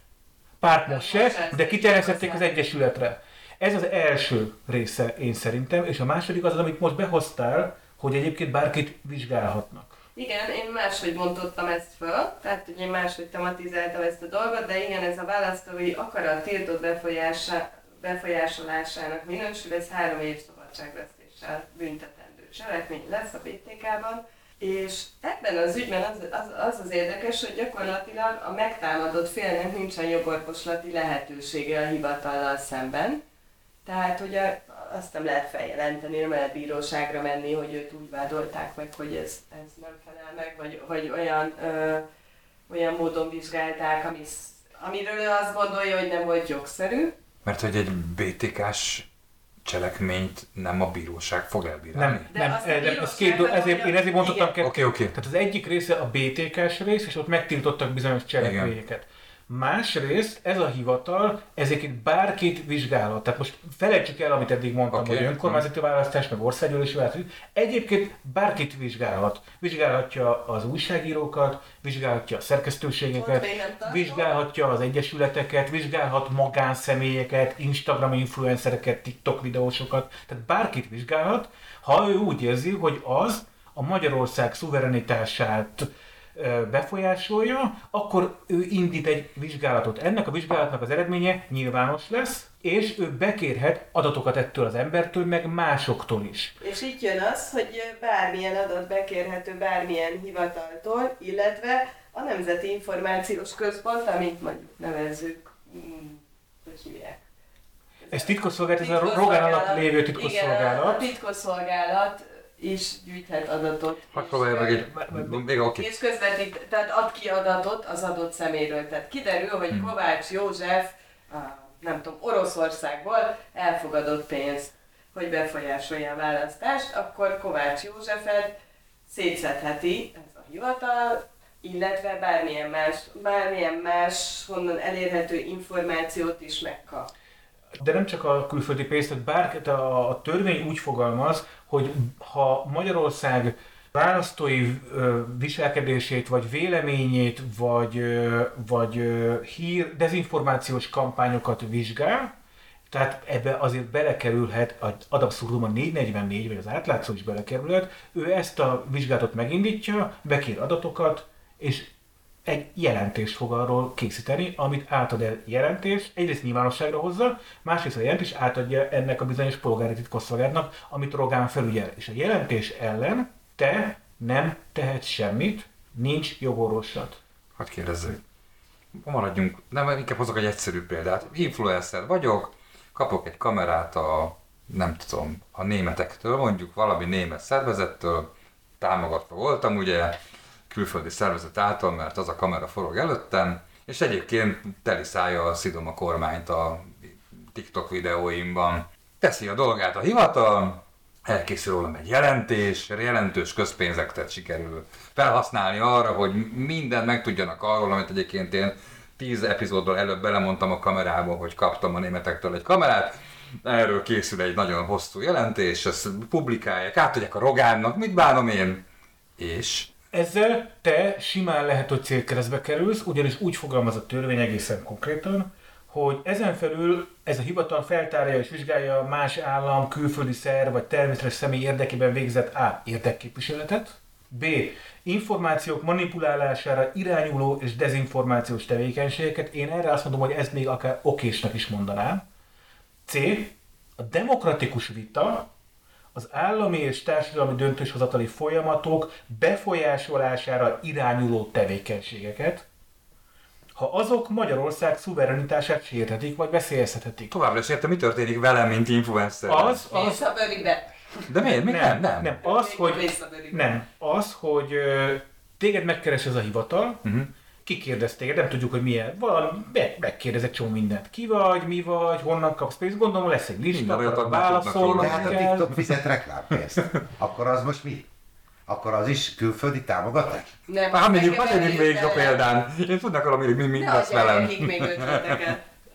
Párt most se, de kiterjesztették az egyesületre. Ez az első része én szerintem, és a második az, amit most behoztál, hogy egyébként bárkit vizsgálhatnak. Igen, én máshogy mondottam ezt föl, tehát hogy én máshogy tematizáltam ezt a dolgot, de igen, ez a választói akarat tiltott befolyása, befolyásolásának minősül, ez három év szabadságvesztéssel büntetendő cselekmény lesz a BTK-ban. És ebben az ügyben az az, az az érdekes, hogy gyakorlatilag a megtámadott félnek nincsen jogorvoslati lehetősége a hivatallal szemben. Tehát, hogy a, azt nem lehet feljelenteni, nem lehet bíróságra menni, hogy őt úgy vádolták meg, hogy ez, ez nem felel meg, vagy, vagy olyan, ö, olyan módon vizsgálták, ami, amiről ő azt gondolja, hogy nem volt jogszerű. Mert hogy egy BTK-s cselekményt nem a bíróság fog elbírálni? Nem, nem, nem, nem ez két, ezért, én ezért mondottam Oké, oké. Okay, okay. Tehát az egyik része a BTK-s rész, és ott megtiltottak bizonyos cselekményeket. Igen. Másrészt ez a hivatal ezeket bárkit vizsgálhat. Tehát most felejtsük el, amit eddig mondtam, okay. hogy önkormányzati választás, meg országgyűlési választás. Egyébként bárkit vizsgálhat. Vizsgálhatja az újságírókat, vizsgálhatja a szerkesztőségeket, vizsgálhatja az egyesületeket, vizsgálhat magánszemélyeket, Instagram influencereket, TikTok videósokat. Tehát bárkit vizsgálhat, ha ő úgy érzi, hogy az a Magyarország szuverenitását befolyásolja, akkor ő indít egy vizsgálatot. Ennek a vizsgálatnak az eredménye nyilvános lesz, és ő bekérhet adatokat ettől az embertől, meg másoktól is. És itt jön az, hogy bármilyen adat bekérhető bármilyen hivataltól, illetve a Nemzeti Információs Központ, amit mondjuk nevezzük, mm, hogy hívják. Ez titkosszolgálat, ez a Rogán alatt lévő titkosszolgálat. Igen, a titkosszolgálat is gyűjthet adatot. Hadd próbálja meg egy, még oké. És közvetít, tehát ad ki adatot az adott szeméről. Tehát kiderül, hogy hmm. Kovács József, a, nem tudom, Oroszországból elfogadott pénzt, hogy befolyásolja a választást, akkor Kovács Józsefet szétszedheti ez a hivatal, illetve bármilyen más, bármilyen más honnan elérhető információt is megkap. De nem csak a külföldi pénzt, tehát bárket a, a törvény úgy fogalmaz, hogy ha Magyarország választói viselkedését, vagy véleményét, vagy, vagy hír, dezinformációs kampányokat vizsgál, tehát ebbe azért belekerülhet, az adabszurdum a 444, vagy az átlátszó is belekerülhet, ő ezt a vizsgálatot megindítja, bekér adatokat, és egy jelentést fog arról készíteni, amit átad el jelentés, egyrészt nyilvánosságra hozza, másrészt a jelentés átadja ennek a bizonyos polgári titkosszolgálatnak, amit Rogán felügyel. És a jelentés ellen te nem tehetsz semmit, nincs jogorvoslat. Hadd kérdezzük. Maradjunk, nem, inkább hozok egy egyszerű példát. Influencer vagyok, kapok egy kamerát a, nem tudom, a németektől, mondjuk valami német szervezettől, támogatva voltam, ugye, külföldi szervezet által, mert az a kamera forog előttem, és egyébként teli szája szidom a kormányt a TikTok videóimban. Teszi a dolgát a hivatal, elkészül rólam egy jelentés, jelentős közpénzeket sikerül felhasználni arra, hogy mindent megtudjanak arról, amit egyébként én tíz epizóddal előbb belemondtam a kamerába, hogy kaptam a németektől egy kamerát, erről készül egy nagyon hosszú jelentés, ezt publikálják, átadják a Rogánnak, mit bánom én? És ezzel te simán lehet, hogy célkeresztbe kerülsz, ugyanis úgy fogalmaz a törvény egészen konkrétan, hogy ezen felül ez a hivatal feltárja és vizsgálja más állam, külföldi szer vagy természetes személy érdekében végzett A. érdekképviseletet, B. információk manipulálására irányuló és dezinformációs tevékenységeket. Én erre azt mondom, hogy ezt még akár okésnak is mondanám. C. A demokratikus vita az állami és társadalmi döntéshozatali folyamatok befolyásolására irányuló tevékenységeket, ha azok Magyarország szuverenitását sérthetik vagy veszélyeztethetik. Továbbra is értem, mi történik velem, mint influencer. Az, az... De miért? Mi nem, nem, nem. Az, hogy, nem. Az, hogy téged megkeres ez a hivatal, uh-huh kikérdez téged, nem tudjuk, hogy milyen, valami, megkérdez egy csomó mindent. Ki vagy, mi vagy, honnan kapsz pénzt, gondolom lesz egy lista, akkor válaszol. De hát a TikTok fizet reklámpénzt. Akkor az most mi? Akkor az is külföldi támogatás? Nem, hát mindig, hagyjuk még a példán. Én tudnak valami, mi, mi lesz velem. még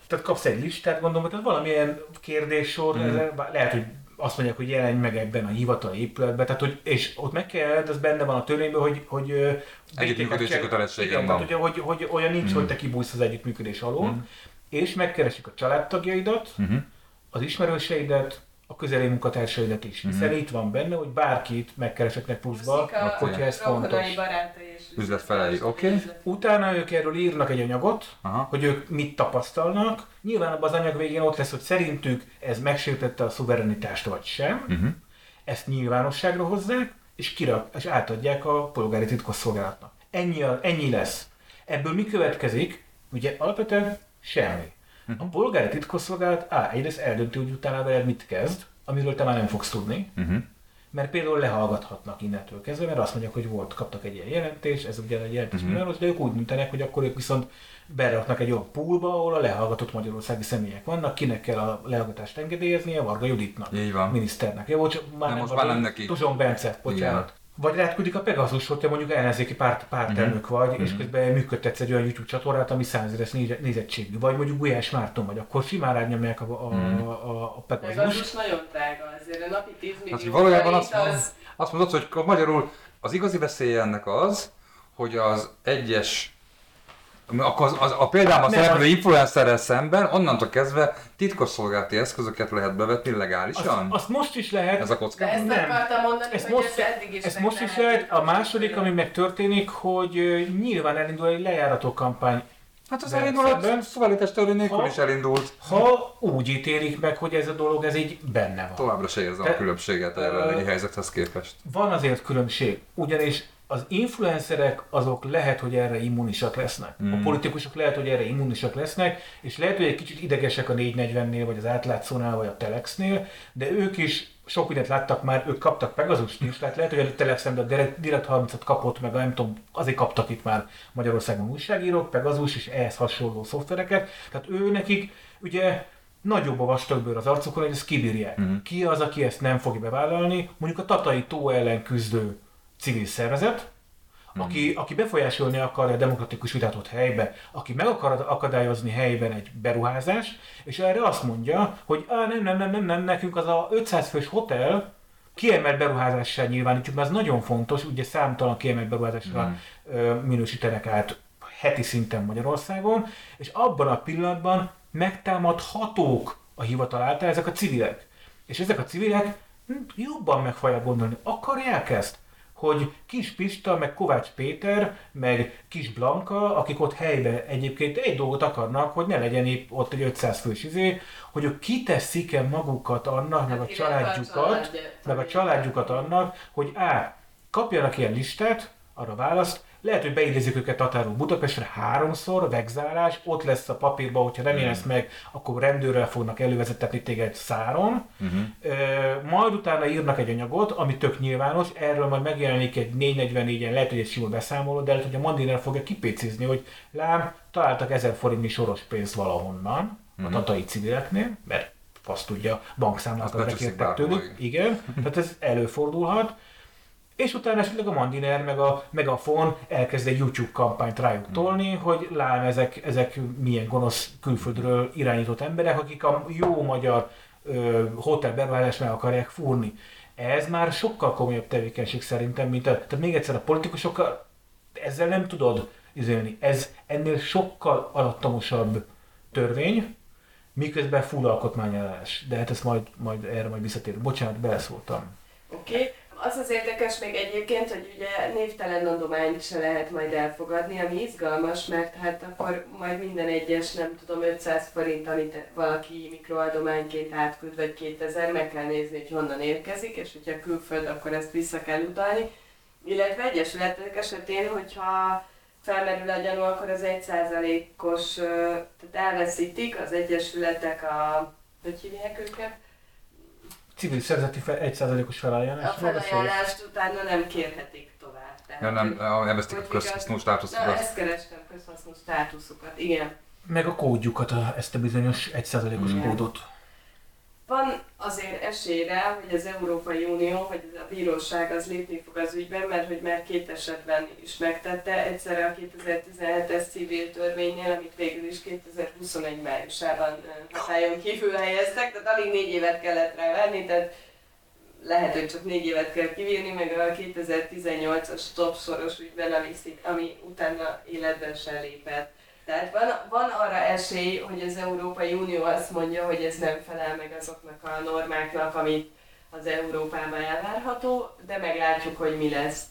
Tehát kapsz egy listát, gondolom, hogy valamilyen kérdéssor, mm. lehet, hogy azt mondják, hogy jelenj meg ebben a hivatali épületben, tehát hogy, és ott meg kell, ez benne van a törvényben, hogy, hogy együttműködési kötelességem van. Tehát, hogy, hogy, olyan nincs, mm. hogy te kibújsz az együttműködés alól, mm. és megkeresik a családtagjaidat, mm-hmm. az ismerőseidet, a közeli munkatársaidat is, hiszen mm. itt van benne, hogy bárkit megkeresetnek pluszba, hogyha ez fontos. Üzletfelei, oké. Okay. Utána ők erről írnak egy anyagot, Aha. hogy ők mit tapasztalnak. Nyilván abban az anyag végén ott lesz, hogy szerintük ez megsértette a szuverenitást vagy sem. Uh-huh. Ezt nyilvánosságra hozzák, és, kirak, és átadják a polgári titkosszolgálatnak. Ennyi, a, ennyi lesz. Ebből mi következik? Ugye alapvetően semmi. A polgári titkosszolgálat á, egyrészt eldönti, hogy utána veled mit kezd, amiről te már nem fogsz tudni. Uh-huh. Mert például lehallgathatnak innentől kezdve, mert azt mondják, hogy volt, kaptak egy ilyen jelentést, ez ugye egy jelentés uh-huh. de ők úgy döntenek, hogy akkor ők viszont beraknak egy olyan poolba, ahol a lehallgatott magyarországi személyek vannak, kinek kell a lehallgatást engedélyeznie, Varga Juditnak, Így van. miniszternek. Jó, csak már nem, most már nem neki. Tuzson Bence, bocsánat. Vagy rátküldik a Pegasus, hogyha mondjuk ellenzéki párt, pártelnök uh-huh. vagy, és uh-huh. közben működtetsz egy olyan YouTube csatornát, ami százeres nézettségű. Vagy mondjuk Gulyás Márton vagy, akkor simán rányomják a, a, uh-huh. a, a Pegasus. Pegasus nagyon drága azért, a napi 10 millió hát, valójában azt, az... azt mondod, hogy magyarul az igazi veszélye ennek az, hogy az egyes akkor az, az, a példában szereplő influencerrel szemben onnantól kezdve titkosszolgálati eszközöket lehet bevetni legálisan? Azt, azt most is lehet. Ez a kocka? Ezt nem. akartam mondani, ezt hogy most, ez eddig is Ezt most is lehet. A második, ami megtörténik, hogy nyilván elindul egy lejárató kampány Hát az elindult, szuverenitás törvény nélkül is elindult. Ha úgy ítélik meg, hogy ez a dolog ez így benne van. Továbbra se érzem a különbséget a jelenlegi helyzethez képest. Van azért különbség, ugyanis az influencerek azok lehet, hogy erre immunisak lesznek. Mm. A politikusok lehet, hogy erre immunisak lesznek, és lehet, hogy egy kicsit idegesek a 440-nél, vagy az átlátszónál, vagy a Telexnél, de ők is sok mindent láttak már, ők kaptak Pegazust is, tehát lehet, hogy a Telexen a Direct 30-at kapott, meg nem tudom, azért kaptak itt már Magyarországon újságírók, Pegazus és ehhez hasonló szoftvereket, tehát ő nekik ugye nagyobb a vastagbőr az arcukon, hogy ezt kibírják. Mm. Ki az, aki ezt nem fogja bevállalni? Mondjuk a Tatai tó ellen küzdő civil szervezet, hmm. aki, aki befolyásolni akarja a demokratikus vitatott helybe, aki meg akar akadályozni helyben egy beruházást, és erre azt mondja, hogy Á, nem, nem, nem, nem, nem, nekünk az a 500 fős hotel kiemelt beruházással nyilvánítjuk, mert ez nagyon fontos, ugye számtalan kiemelt beruházásra hmm. minősítenek át heti szinten Magyarországon, és abban a pillanatban megtámadhatók a hivatal által ezek a civilek. És ezek a civilek hm, jobban meg fogják gondolni, akarják ezt? Hogy Kis Pista, meg Kovács Péter, meg Kis Blanka, akik ott helyben egyébként egy dolgot akarnak, hogy ne legyen épp ott egy 500 fős izé, hogy ők kiteszik-e magukat annak, meg a hát családjukat, meg a családjukat annak, hogy á, kapjanak ilyen listát, arra választ, lehet, hogy beidézik őket Tatáról Budapestre háromszor, vegzálás, ott lesz a papírban, hogyha nem élesz meg, akkor rendőrrel fognak elővezetetni téged száron. Uh-huh. E, majd utána írnak egy anyagot, ami tök nyilvános, erről majd megjelenik egy 444-en, lehet, hogy egy sima beszámoló, de lehet, hogy a Mandiner fogja kipécizni, hogy lám, találtak 1000 forintnyi soros pénzt valahonnan, uh-huh. a mhm. tatai civileknél, mert azt tudja, bankszámlákat bekértek tőlük. Igen, tehát ez előfordulhat és utána esetleg a Mandiner meg a Megafon elkezd egy YouTube kampányt rájuk hmm. tolni, hogy lám ezek, ezek milyen gonosz külföldről irányított emberek, akik a jó magyar ö, hotel beruházást meg akarják fúrni. Ez már sokkal komolyabb tevékenység szerintem, mint a, tehát még egyszer a politikusokkal ezzel nem tudod izélni. Ez ennél sokkal alattomosabb törvény, miközben full alkotmányállás. De hát ezt majd, majd erre majd visszatérünk. Bocsánat, beleszóltam. Oké. Okay Az az érdekes még egyébként, hogy ugye névtelen adományt se lehet majd elfogadni, ami izgalmas, mert hát akkor majd minden egyes, nem tudom, 500 forint, amit valaki mikroadományként átküld, vagy 2000, meg kell nézni, hogy honnan érkezik, és hogyha külföld, akkor ezt vissza kell utalni. Illetve egyesületek esetén, hogyha felmerül a gyanú, akkor az 1%-os, tehát elveszítik az egyesületek a, hogy hívják őket? Civil szerzeti fe, 1%-os felajánlás. A felajánlást utána nem kérhetik tovább. Tehát, ja, nem, elvesztik a közhasznú státuszukat. Na, ezt kerestem, közhasznú státuszukat, igen. Meg a kódjukat, a, ezt a bizonyos 1%-os igen. kódot. Van azért esélyre, hogy az Európai Unió, vagy a bíróság az lépni fog az ügyben, mert hogy már két esetben is megtette, egyszerre a 2017-es civil törvénynél, amit végül is 2021 májusában hatályon kívül helyeztek, tehát alig négy évet kellett rá venni, tehát lehet, hogy csak négy évet kell kivírni, meg a 2018-as top soros ügyben, ami, ami utána életben se lépett. Tehát van, van arra esély, hogy az Európai Unió azt mondja, hogy ez nem felel meg azoknak a normáknak, amit az Európában elvárható, de meglátjuk, hogy mi lesz.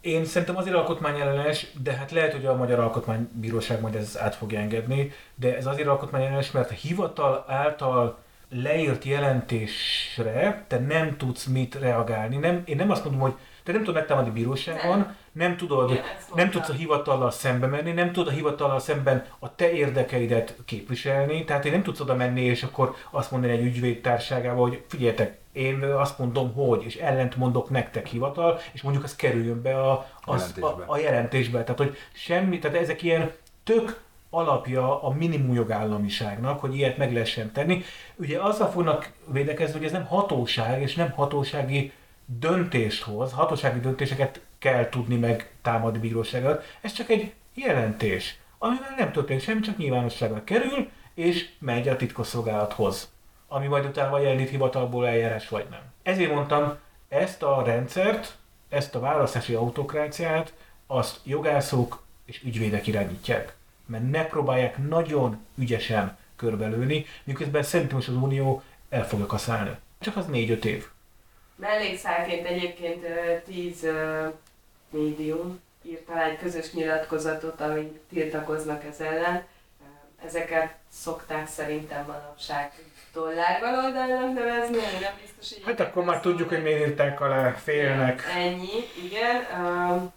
Én szerintem azért alkotmányellenes, de hát lehet, hogy a Magyar Alkotmánybíróság majd ezt át fogja engedni, de ez azért alkotmányellenes, mert a hivatal által leírt jelentésre te nem tudsz mit reagálni. Nem, én nem azt mondom, hogy te nem tudod megtámadni bíróságon, nem, nem tudod, Igen, nem tudsz a hivatallal szembe menni, nem tudod a hivatallal szemben a te érdekeidet képviselni, tehát én nem tudsz oda menni, és akkor azt mondani egy ügyvédtárságával, hogy figyeljetek, én azt mondom, hogy, és ellent mondok nektek hivatal, és mondjuk az kerüljön be a, az, jelentésbe. A, a jelentésbe. Tehát, hogy semmi, tehát ezek ilyen tök alapja a minimum jogállamiságnak, hogy ilyet meg lehessen tenni. Ugye azzal fognak védekezni, hogy ez nem hatóság, és nem hatósági döntést hoz, hatósági döntéseket kell tudni meg támadni bírósággal. Ez csak egy jelentés, amivel nem történik semmi, csak nyilvánosságra kerül, és megy a titkosszolgálathoz, ami majd utána vagy elindít hivatalból eljárás, vagy nem. Ezért mondtam, ezt a rendszert, ezt a választási autokráciát, azt jogászok és ügyvédek irányítják. Mert ne próbálják nagyon ügyesen körbelőni, miközben szerintem az Unió el fogja kaszálni. Csak az 4-5 év. Mellékszálként egyébként 10 médium írt alá egy közös nyilatkozatot, ami tiltakoznak ez ellen. Ezeket szokták szerintem manapság dollárbaloldalnak nevezni, ami nem biztos, hogy... Hát akkor már tudjuk, hogy miért írták alá, félnek. Ennyi, igen. Um,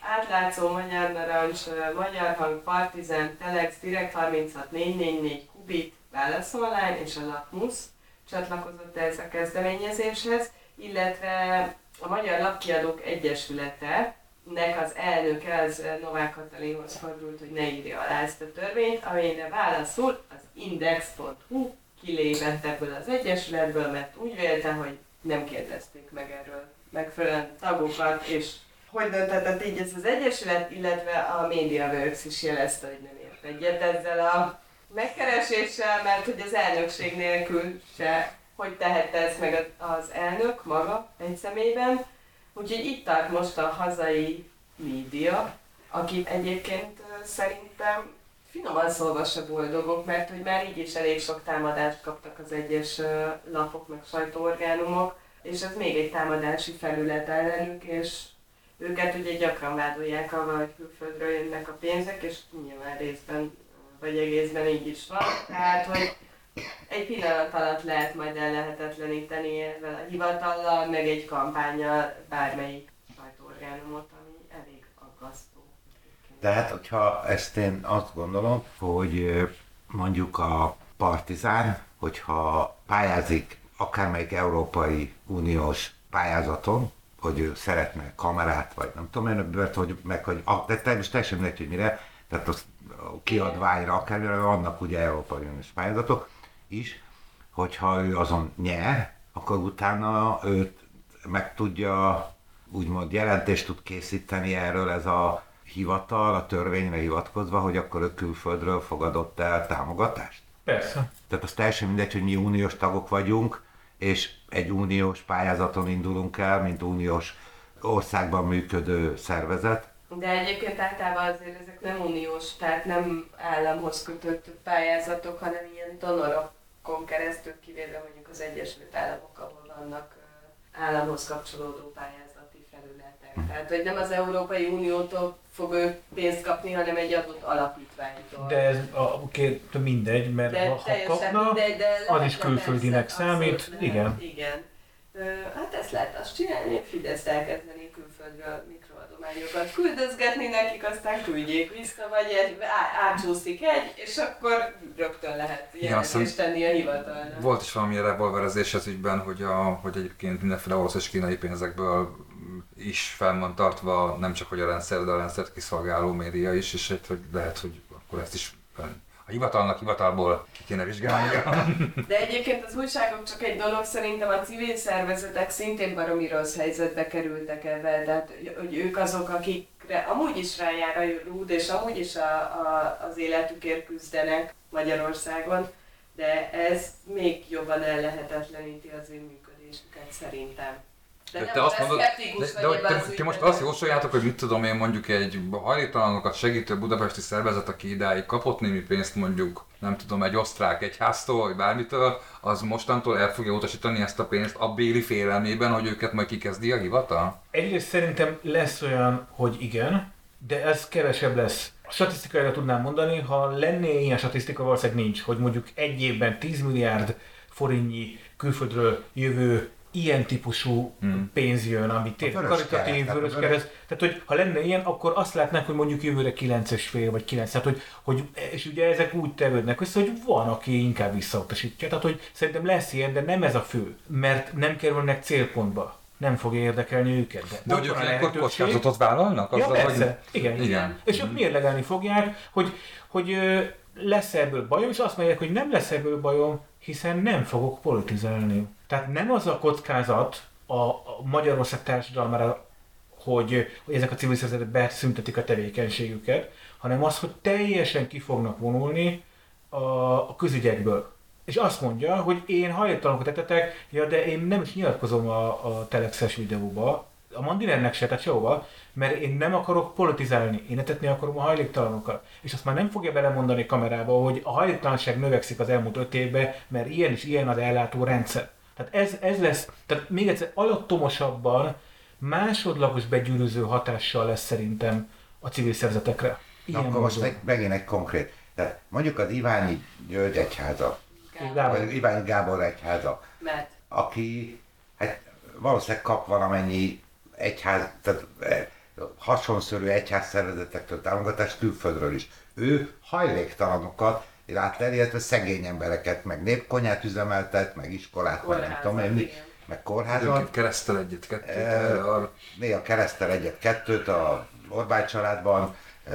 átlátszó Magyar Narancs, Magyar Hang, Partizán, Telex, Direkt 36 444, Kubit, Válasz Online és a Lakmusz csatlakozott ez a kezdeményezéshez illetve a Magyar Lapkiadók Egyesülete, nek az elnöke az Novák Katalinhoz fordult, hogy ne írja alá ezt a törvényt, amelyre válaszul az index.hu kilépett ebből az egyesületből, mert úgy vélte, hogy nem kérdezték meg erről megfelelően tagokat, és hogy döntetett így ez az egyesület, illetve a MediaWorks is jelezte, hogy nem ért egyet ezzel a megkereséssel, mert hogy az elnökség nélkül se hogy tehette ezt meg az elnök maga egy személyben. Úgyhogy itt tart most a hazai média, akik egyébként szerintem finoman szólva se boldogok, mert hogy már így is elég sok támadást kaptak az egyes lapok, meg sajtóorgánumok, és ez még egy támadási felület ellenük, és őket ugye gyakran vádolják avval, hogy külföldről jönnek a pénzek, és nyilván részben vagy egészben így is van. Tehát, hogy egy pillanat alatt lehet majd ellehetetleníteni ezzel a hivatallal, meg egy kampányjal bármelyik sajtóorgánumot, ami elég aggasztó. Tehát, hogyha ezt én azt gondolom, hogy mondjuk a partizán, hogyha pályázik akármelyik Európai Uniós pályázaton, hogy ő szeretne kamerát, vagy nem tudom én, mert hogy, meg, hogy, de teljesen mindegy, hogy mire, tehát az kiadványra, akármire, vannak ugye Európai Uniós pályázatok, is, hogyha ő azon nyer, akkor utána őt meg tudja, úgymond jelentést tud készíteni erről ez a hivatal, a törvényre hivatkozva, hogy akkor ő külföldről fogadott el támogatást? Persze. Tehát az teljesen mindegy, hogy mi uniós tagok vagyunk, és egy uniós pályázaton indulunk el, mint uniós országban működő szervezet. De egyébként általában azért ezek nem uniós, tehát nem államhoz kötött pályázatok, hanem ilyen donorok kon keresztül, kivéve mondjuk az Egyesült Államok, ahol vannak államhoz kapcsolódó pályázati felületek. Hm. Tehát, hogy nem az Európai Uniótól fog ő pénzt kapni, hanem egy adott alapítványtól. De ez a, oké, mindegy, mert de ha, kapna, mindegy, de az is külföldinek számít. Abszolút, igen. Igen. Hát ezt lehet azt csinálni, hogy Fidesz elkezdeni külföldről mikroadományokat küldözgetni nekik, aztán küldjék vissza, vagy egy, átsúszik egy, és akkor rögtön lehet jelentést tenni a hivatalnak. Volt is valami revolverezés az ügyben, hogy, a, hogy egyébként mindenféle orosz és kínai pénzekből is fel van tartva, nem csak hogy a rendszer, de a rendszert kiszolgáló média is, és hogy lehet, hogy akkor ezt is a hivatalnak hivatalból ki kéne vizsgálni. De egyébként az újságok csak egy dolog, szerintem a civil szervezetek szintén baromi rossz helyzetbe kerültek ebben, tehát hogy ők azok, akikre amúgy is rájár a rúd, és amúgy is a, a, az életükért küzdenek Magyarországon, de ez még jobban ellehetetleníti az ő működésüket szerintem. De, de te azt mondod, de, de, de te, ti most azt jósoljátok, hogy mit tudom én mondjuk egy hajléktalanokat segítő budapesti szervezet, aki idáig kapott némi pénzt mondjuk, nem tudom, egy osztrák egyháztól, vagy bármitől, az mostantól el fogja utasítani ezt a pénzt a béli félelmében, hogy őket majd kikezdi a hivatal? Egyrészt szerintem lesz olyan, hogy igen, de ez kevesebb lesz. A statisztikára tudnám mondani, ha lenné ilyen statisztika, valószínűleg nincs, hogy mondjuk egy évben 10 milliárd forintnyi külföldről jövő ilyen típusú hmm. pénz jön, ami tényleg karitatív, vörös kereszt. Tehát, hogy ha lenne ilyen, akkor azt látnánk, hogy mondjuk jövőre 9 fél vagy 9. Tehát, hogy, hogy, és ugye ezek úgy tevődnek össze, hogy van, aki inkább visszautasítja. Tehát, hogy szerintem lesz ilyen, de nem ez a fő, mert nem kerülnek célpontba nem fogja érdekelni őket. De, de hogy ők akkor kockázatot vállalnak? Azzal, ja, persze. Hogy... Igen. Igen. És ők mérlegelni fogják, hogy, hogy lesz ebből bajom, és azt mondják, hogy nem lesz ebből bajom, hiszen nem fogok politizálni. Tehát nem az a kockázat a, a Magyarország társadalmára, hogy, hogy ezek a civil szervezetek beszüntetik a tevékenységüket, hanem az, hogy teljesen ki fognak vonulni a, a közügyekből. És azt mondja, hogy én hajléktalanokat etetek, ja, de én nem is nyilatkozom a, a telexes videóba, a Mandinernek se, tehát sehova, mert én nem akarok politizálni, én etetni akarom a hajléktalanokat. És azt már nem fogja belemondani kamerába, hogy a hajléktalanság növekszik az elmúlt öt évben, mert ilyen is ilyen az ellátó rendszer. Tehát ez, ez lesz, tehát még egyszer alattomosabban másodlagos begyűrűző hatással lesz szerintem a civil szervezetekre. Ilyen Na, akkor most meg, megint egy konkrét. Tehát mondjuk az Iványi György egyháza, Gábor. vagy Iványi Gábor egyháza, Mert. aki hát valószínűleg kap valamennyi egyház, tehát eh, hasonszörű egyházszervezetektől támogatást külföldről is. Ő hajléktalanokat lát el, illetve szegény embereket, meg népkonyát üzemeltet, meg iskolát, meg nem tudom én, meg kórházat. Keresztel egyet, kettőt. E, néha keresztel egyet, kettőt a Orbán családban. E,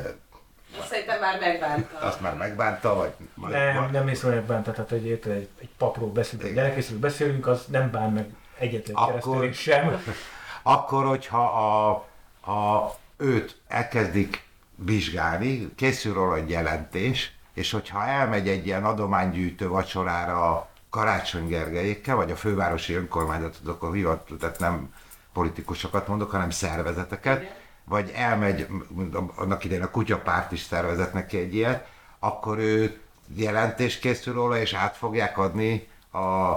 Szerintem már megbánta. Azt már megbánta, vagy... Nem, vagy, nem hiszem, hogy megbánta, tehát egy, egy, egy papról beszélünk, egy lelkészről beszélünk, az nem bán meg egyetlen akkor, sem. [laughs] Akkor, hogyha a, a őt elkezdik vizsgálni, készül róla egy jelentés, és hogyha elmegy egy ilyen adománygyűjtő vacsorára Karácsony Gergelyékkel, vagy a fővárosi önkormányzatot, akkor hivat, tehát nem politikusokat mondok, hanem szervezeteket, vagy elmegy, annak idején a kutyapárt is szervezett neki egy ilyet, akkor ő jelentés készül róla, és át fogják adni a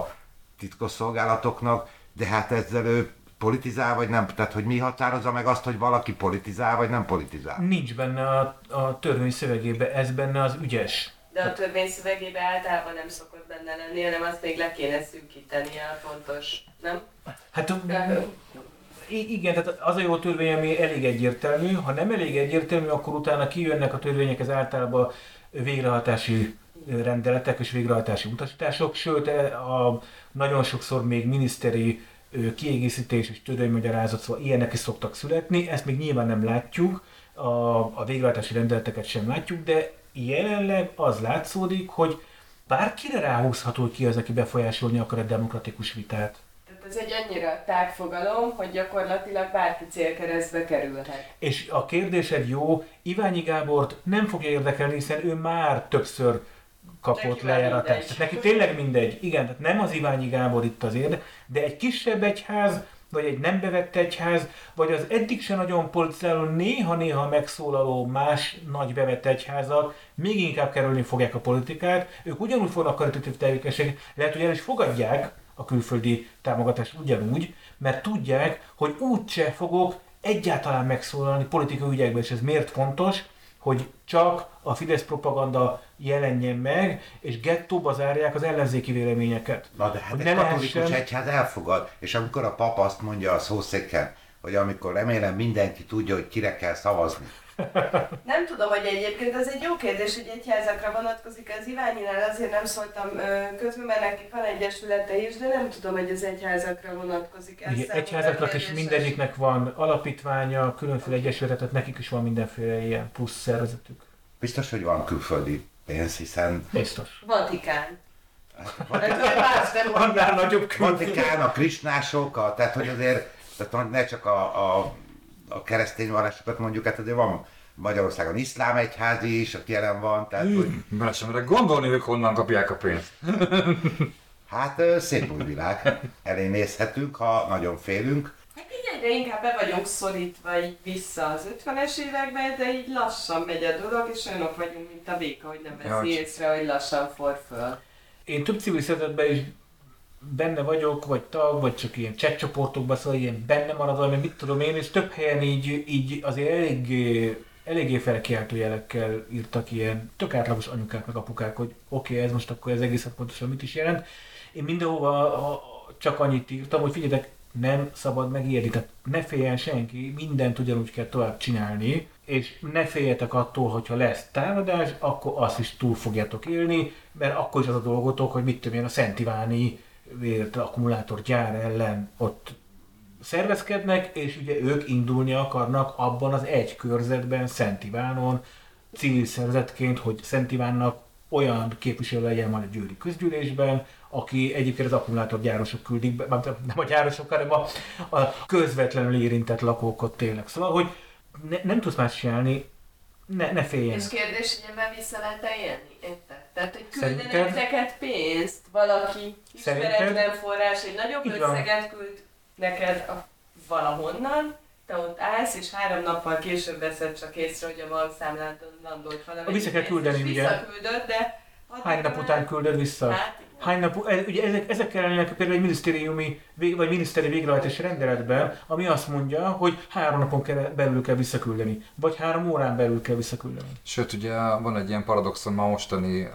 titkosszolgálatoknak, de hát ezzel ő politizál, vagy nem? Tehát, hogy mi határozza meg azt, hogy valaki politizál, vagy nem politizál? Nincs benne a, a törvény szövegében, ez benne az ügyes. De a törvény szövegében általában nem szokott benne lenni, hanem azt még le kéne szűkíteni a fontos, nem? Hát igen, tehát az a jó törvény, ami elég egyértelmű. Ha nem elég egyértelmű, akkor utána kijönnek a törvények, ez általában végrehajtási rendeletek és végrehajtási utasítások, sőt a, nagyon sokszor még miniszteri kiegészítés és törvénymagyarázat, szóval ilyenek is szoktak születni, ezt még nyilván nem látjuk, a, a végrehajtási rendeleteket sem látjuk, de jelenleg az látszódik, hogy bárkire ráhúzható ki az, aki befolyásolni akar a demokratikus vitát. Tehát ez egy annyira tág fogalom, hogy gyakorlatilag bárki célkeresztbe kerülhet. És a kérdésed jó, Iványi Gábort nem fogja érdekelni, hiszen ő már többször kapott lejáratást. Tehát neki tényleg mindegy. Igen, tehát nem az Iványi Gábor itt az érde, de egy kisebb egyház, vagy egy nem bevett egyház, vagy az eddig se nagyon politizáló, néha-néha megszólaló más nagy bevett egyházak még inkább kerülni fogják a politikát, ők ugyanúgy fognak karitatív tevékenységet, lehet, hogy el is fogadják a külföldi támogatást ugyanúgy, mert tudják, hogy úgyse fogok egyáltalán megszólalni politikai ügyekben, és ez miért fontos, hogy csak a Fidesz propaganda jelenjen meg, és gettóba zárják az ellenzéki véleményeket. Na de hát hogy egy katolikus lehessen... egyház elfogad, és amikor a pap azt mondja a szószéken, hogy amikor remélem mindenki tudja, hogy kire kell szavazni, nem tudom, hogy egyébként ez egy jó kérdés, hogy egyházakra vonatkozik. Az Iványinál azért nem szóltam közben, mert nekik van egyesülete is, de nem tudom, hogy az egyházakra vonatkozik. Ez Igen, egyházaknak is mindegyiknek van alapítványa, különféle egyesületet, nekik is van mindenféle ilyen plusz szervezetük. Biztos, hogy van külföldi pénz, hiszen... Biztos. Vatikán. Annál nagyobb Vatikán, a krisnások, tehát hogy azért tehát ne csak a, a a keresztény vallásokat mondjuk, hát azért van Magyarországon iszlám egyházi is, aki jelen van, tehát hogy... Bele sem merek gondolni, hogy honnan kapják a pénzt. [laughs] hát szép új világ. Elé nézhetünk, ha nagyon félünk. Hát így egyre inkább be vagyunk szorítva így vissza az 50-es évekbe, de így lassan megy a dolog, és olyanok vagyunk, mint a béka, hogy nem veszi ja, észre, hogy lassan for föl. Én több civil is benne vagyok, vagy tag, vagy csak ilyen chat csoportokban, szóval ilyen benne maradva, mert mit tudom én, és több helyen így, így azért elég, eléggé felkiáltó jelekkel írtak ilyen tök átlagos anyukák meg apukák, hogy oké, okay, ez most akkor ez egészen pontosan mit is jelent. Én mindenhova csak annyit írtam, hogy figyeljetek, nem szabad megijedni, tehát ne féljen senki, mindent ugyanúgy kell tovább csinálni, és ne féljetek attól, hogyha lesz támadás, akkor azt is túl fogjátok élni, mert akkor is az a dolgotok, hogy mit tudom én, a Szent Iváni akkumulátorgyár ellen ott szervezkednek, és ugye ők indulni akarnak abban az egy körzetben, Szent Ivánon, civil szervezetként, hogy Szent Ivánnak olyan képviselő legyen majd a győri közgyűlésben, aki egyébként az akkumulátorgyárosok küldik be, nem a gyárosok, hanem a, a közvetlenül érintett lakókat tényleg. Szóval, hogy ne, nem tudsz más csinálni, ne, ne féljen. És kérdés, hogy ebben vissza lehet élni? Érted? Tehát, hogy küldenek neked pénzt, valaki ismeretlen forrás, egy nagyobb Így összeget van. küld neked a, valahonnan, te ott állsz, és három nappal később veszed csak észre, hogy a bankszámládon landolt valami. Vissza kell küldeni, ugye? Visszaküldöd, de... Hány nap után küldöd vissza? Hát, hány nap, ugye ezek, ezek kellenek például egy minisztériumi, vagy miniszteri végrehajtási rendeletben, ami azt mondja, hogy három napon kell, belül kell visszaküldeni, vagy három órán belül kell visszaküldeni. Sőt, ugye van egy ilyen paradoxon ma mostani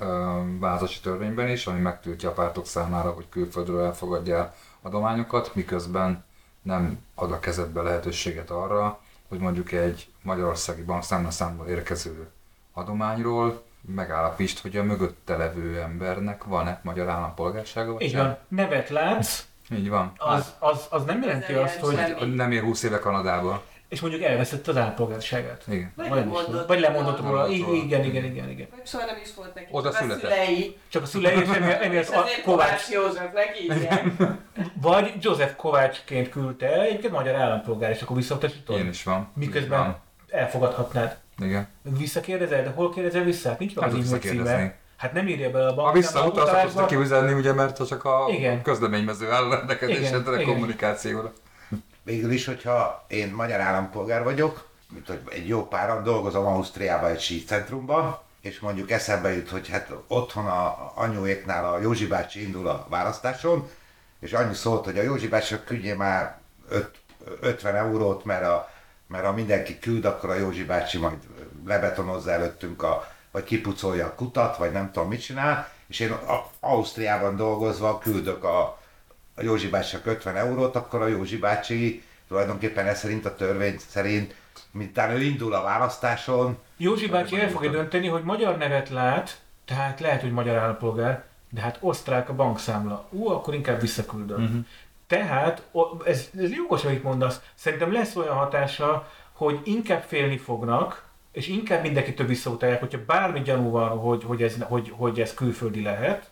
uh, törvényben is, ami megtiltja a pártok számára, hogy külföldről elfogadja adományokat, miközben nem ad a kezedbe lehetőséget arra, hogy mondjuk egy magyarországi bankszámlaszámból érkező adományról megállapítsd, hogy a mögötte levő embernek van-e magyar állampolgársága, vagy Így van. Nevet látsz, így van. Az, az, az nem jelenti azt, hogy... Nem ér 20 éve Kanadába. És mondjuk elveszett az állampolgárságát. Igen. Vagy, vagy lemondott, vagy lemondott róla. Igen, igen, igen, igen, igen. Soha nem is volt neki. Oda csak született. A szülei. Csak a szülei, és emiatt a Kovács Józsefnek igen. Vagy József Kovácsként küldte egyébként magyar állampolgár, és akkor visszautasítod. Én is van. Miközben van. elfogadhatnád. Igen. Visszakérdezel, de hol kérdezel vissza? Hát nincs meg az e címe. Hát nem írja bele a bank. Ha visszautazhatod kiüzenni, ugye, mert csak a igen. közleménymező áll rendelkezésedre kommunikációra. Végül is, hogyha én magyar állampolgár vagyok, mint hogy egy jó páran dolgozom Ausztriában egy sícentrumban, és mondjuk eszembe jut, hogy hát otthon a anyuéknál a Józsi bácsi indul a választáson, és annyi szólt, hogy a Józsi bácsi küldje már 50 eurót, mert a mert ha mindenki küld, akkor a Józsi bácsi majd lebetonozza előttünk, a, vagy kipucolja a kutat, vagy nem tudom mit csinál, és én a, Ausztriában dolgozva küldök a, a Józsi bácsinak 50 eurót, akkor a Józsi bácsi tulajdonképpen ez szerint a törvény szerint, mintán ő indul a választáson. Józsi bácsi el fogja dönteni, hogy magyar nevet lát, tehát lehet, hogy magyar állampolgár, de hát osztrák a bankszámla. Ú, akkor inkább visszaküldöm. Uh-huh. Tehát, ez, ez jogos, amit mondasz, szerintem lesz olyan hatása, hogy inkább félni fognak, és inkább mindenki több visszautalják, hogyha bármi gyanú van, hogy, hogy, ez, hogy, hogy ez külföldi lehet,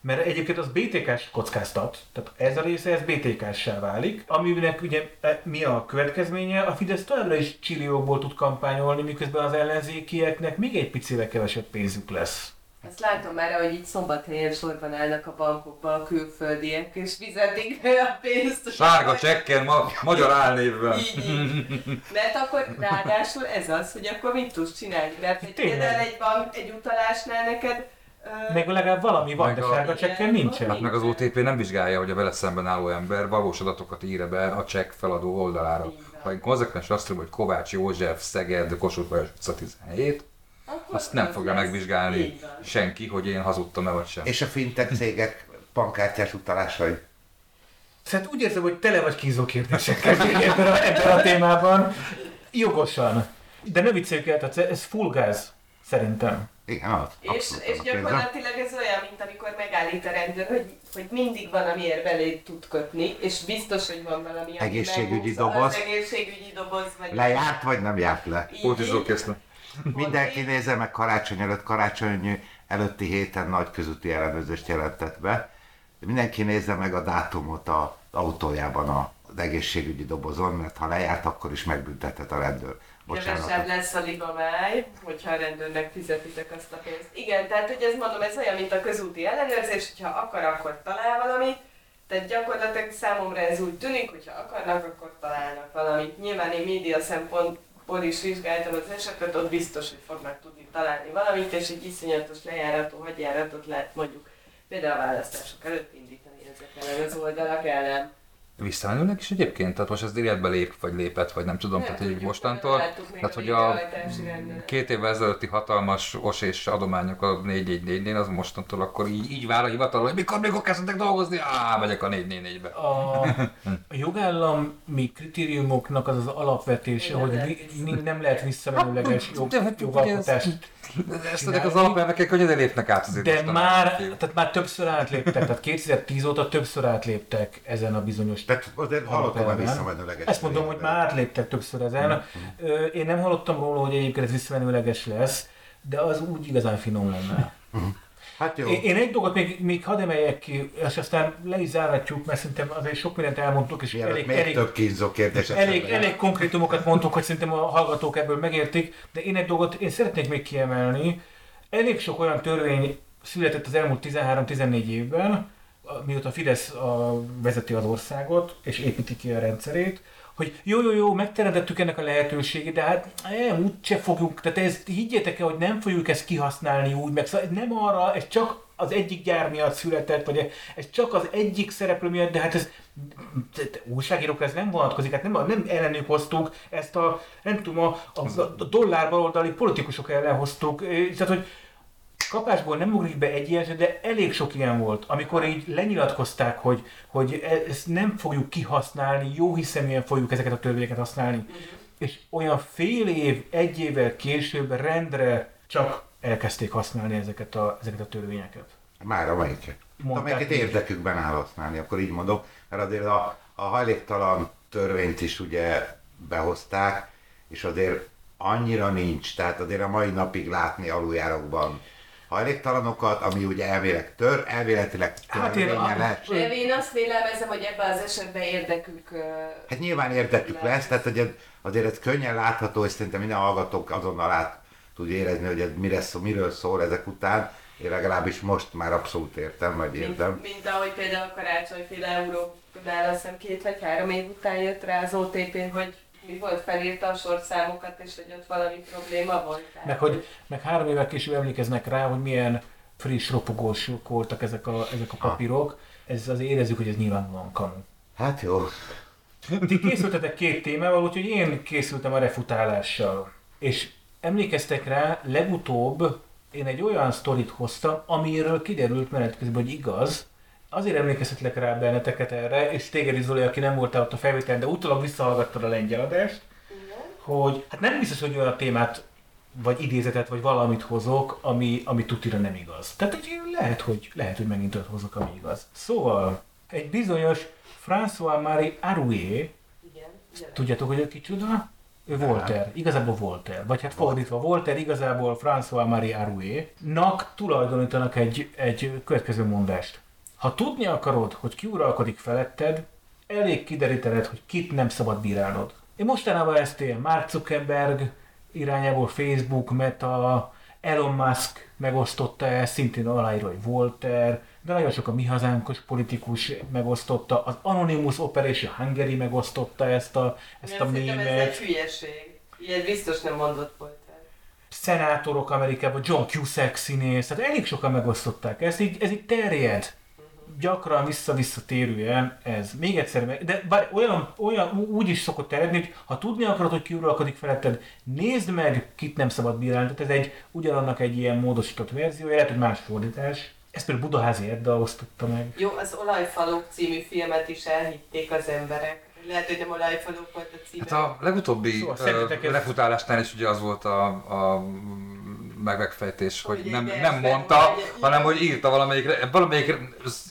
mert egyébként az BTK-s kockáztat, tehát ez a része, ez BTK-ssá válik, aminek ugye e, mi a következménye, a Fidesz továbbra is csilliókból tud kampányolni, miközben az ellenzékieknek még egy picivel kevesebb pénzük lesz. Ezt látom már, hogy így szombathelyen sorban állnak a bankokba a külföldiek, és fizetik a pénzt. Sárga csekken, ma, magyar álnévvel. Így, így. Mert akkor ráadásul ez az, hogy akkor mit tudsz csinálni? Mert egy, például egy bank, egy utalásnál neked Meg legalább valami van, de sárga csekken nincsen. Hát meg az OTP nem vizsgálja, hogy a vele szemben álló ember valós adatokat ír be a csekk feladó oldalára. Ha én konzekvens azt tudom, hogy Kovács József, Szeged, Kossuth Lajos utca 17, azt nem fogja megvizsgálni senki, hogy én hazudtam-e vagy sem. És a fintech cégek bankkártyás utalásai? Szóval úgy érzem, hogy tele vagy kínzó kérdésekkel [laughs] ebben a, ebben a témában. Jogosan. De ne vicceljük el, tehát ez full gáz, szerintem. Igen, az, és, és gyakorlatilag ez olyan, mint amikor megállít a rendőr, hogy, hogy mindig van, amiért belé tud kötni, és biztos, hogy van valami, ami Egészségügyi doboz. Az egészségügyi doboz. Vagy Lejárt, vagy nem járt le? Pótizókészle. Mindenki nézze meg karácsony előtt, karácsony előtti héten nagy közúti ellenőrzést jelentett be. Mindenki nézze meg a dátumot az autójában az egészségügyi dobozon, mert ha lejárt, akkor is megbüntetett a rendőr. Kevesebb lesz a libamáj, hogyha a rendőrnek fizetitek azt a pénzt. Igen, tehát hogy ez mondom, ez olyan, mint a közúti ellenőrzés, hogyha akar, akkor talál valamit, tehát gyakorlatilag számomra ez úgy tűnik, hogyha akarnak, akkor találnak valamit. Nyilván én média szempontból is vizsgáltam az esetet, ott biztos, hogy fognak tudni találni valamit, és egy iszonyatos lejárató hadjáratot lehet mondjuk például a választások előtt indítani ezek ellen az oldalak ellen. Visszamenőleg is egyébként? Tehát most ez életbe lép, vagy lépett, vagy nem tudom, nem tehát hogy mostantól. Tehát, hogy a két évvel ezelőtti hatalmas os és adományok a 444-nél, az mostantól akkor így, így vár a hivatal, hogy mikor, mikor kezdtek dolgozni, á, megyek a 444-be. A, a jogállami kritériumoknak az az alapvetése, hogy nem lehet visszamenőleges jog, jogalkotást ezt ezek az alapelvekkel könnyen lépnek át azért. De már, tehát már többször átléptek, tehát 2010 óta többször átléptek ezen a bizonyos Tehát azért hallottam már visszamenőleges. Ezt mondom, hogy már átléptek többször ezen. Mm-hmm. Én nem hallottam róla, hogy egyébként ez visszamenőleges lesz, de az úgy igazán finom lenne. Mm-hmm. Hát jó. Én, én egy dolgot még, még hadd emeljek ki, és aztán le is zárhatjuk, mert szerintem azért sok mindent elmondtuk, és Mielőtt elég, még elég, több kínzó kérdés. Elég, elég konkrétumokat mondtuk, hogy szerintem a hallgatók ebből megértik, de én egy dolgot én szeretnék még kiemelni. Elég sok olyan törvény született az elmúlt 13-14 évben, mióta Fidesz a, vezeti az országot, és építi ki a rendszerét, hogy jó, jó, jó, megteremtettük ennek a lehetőségét, de hát nem, úgyse fogjuk, tehát ezt higgyétek el, hogy nem fogjuk ezt kihasználni úgy, meg szóval nem arra, ez csak az egyik gyár miatt született, vagy ez csak az egyik szereplő miatt, de hát ez újságírókra ez nem vonatkozik, hát nem, nem ellenük hoztuk, ezt a, nem tudom, a, a, a dollár baloldali politikusok ellen hoztuk, tehát hogy kapásból nem ugrik be egy ilyen, de elég sok ilyen volt, amikor így lenyilatkozták, hogy, hogy e- ezt nem fogjuk kihasználni, jó hiszeműen fogjuk ezeket a törvényeket használni. Uh-huh. És olyan fél év, egy évvel később rendre csak elkezdték használni ezeket a, ezeket a törvényeket. Már amelyikre. Amelyiket érdekükben áll használni, akkor így mondom, mert azért a, a hajléktalan törvényt is ugye behozták, és azért annyira nincs, tehát azért a mai napig látni aluljárokban hajléktalanokat, ami ugye elvileg tör, elvéletileg hát én, én azt vélelmezem, hogy ebben az esetben érdekük Hát nyilván érdekük lesz, lesz tehát hogy azért ez könnyen látható, és szerintem minden hallgatók azonnal át tud érezni, hogy ez mire szó, miről szól ezek után. Én legalábbis most már abszolút értem, majd értem. Mint, mint ahogy például a karácsonyféle Európnál, azt hiszem két vagy három év után jött rá az OTP, hogy mi volt, felírta a sorszámokat, és hogy ott valami probléma volt. Meg, hogy, meg három évvel később emlékeznek rá, hogy milyen friss, ropogósok voltak ezek a, ezek a papírok. Ez azért érezzük, hogy ez nyilvánvalóan kamu. Hát jó. Ti készültetek két témával, úgyhogy én készültem a refutálással. És emlékeztek rá, legutóbb én egy olyan sztorit hoztam, amiről kiderült menet közben, hogy igaz, Azért emlékeztetlek rá benneteket erre, és téged is Zoli, aki nem voltál ott a felvételen, de utólag visszahallgattad a lengyel adást, hogy hát nem biztos, hogy olyan témát vagy idézetet, vagy valamit hozok, ami, ami tutira nem igaz. Tehát hogy lehet, hogy, lehet, hogy megint ott hozok, ami igaz. Szóval, egy bizonyos François-Marie Arouet, tudjátok, hogy ő kicsoda? Ő Voltaire, igazából Voltaire, vagy hát fordítva, Voltaire igazából François-Marie Arouet-nak tulajdonítanak egy, egy következő mondást. Ha tudni akarod, hogy ki uralkodik feletted, elég kiderítened, hogy kit nem szabad bírálnod. Én mostanában ezt ilyen Mark Zuckerberg irányából Facebook, Meta, Elon Musk megosztotta el, szintén aláíró, hogy Volter, de nagyon sok a mi hazánkos politikus megosztotta, az Anonymous Operation Hungary megosztotta ezt a, ezt a mémet. Ez egy hülyeség. Ilyet biztos nem mondott Volter. szenátorok Amerikában, John Cusack színész, tehát elég sokan megosztották ezt, így, ez így terjed. Gyakran vissza-vissza térően ez. Még egyszer, meg, de bár olyan, olyan úgy is szokott terjedni, hogy ha tudni akarod, hogy ki uralkodik feletted, nézd meg, kit nem szabad bírálni. Tehát ez egy ugyanannak egy ilyen módosított verziója, lehet, hogy más fordítás. Ezt például Budaházi Edda osztotta meg. Jó, az Olajfalok című filmet is elhitték az emberek. Lehet, hogy nem olajfalok volt a címe. Hát a legutóbbi szóval uh, refutálásnál is ugye az volt a, a megfejtés, hogy, hogy nem, nem mondta, egy, hanem hogy írta valamelyik, valamelyik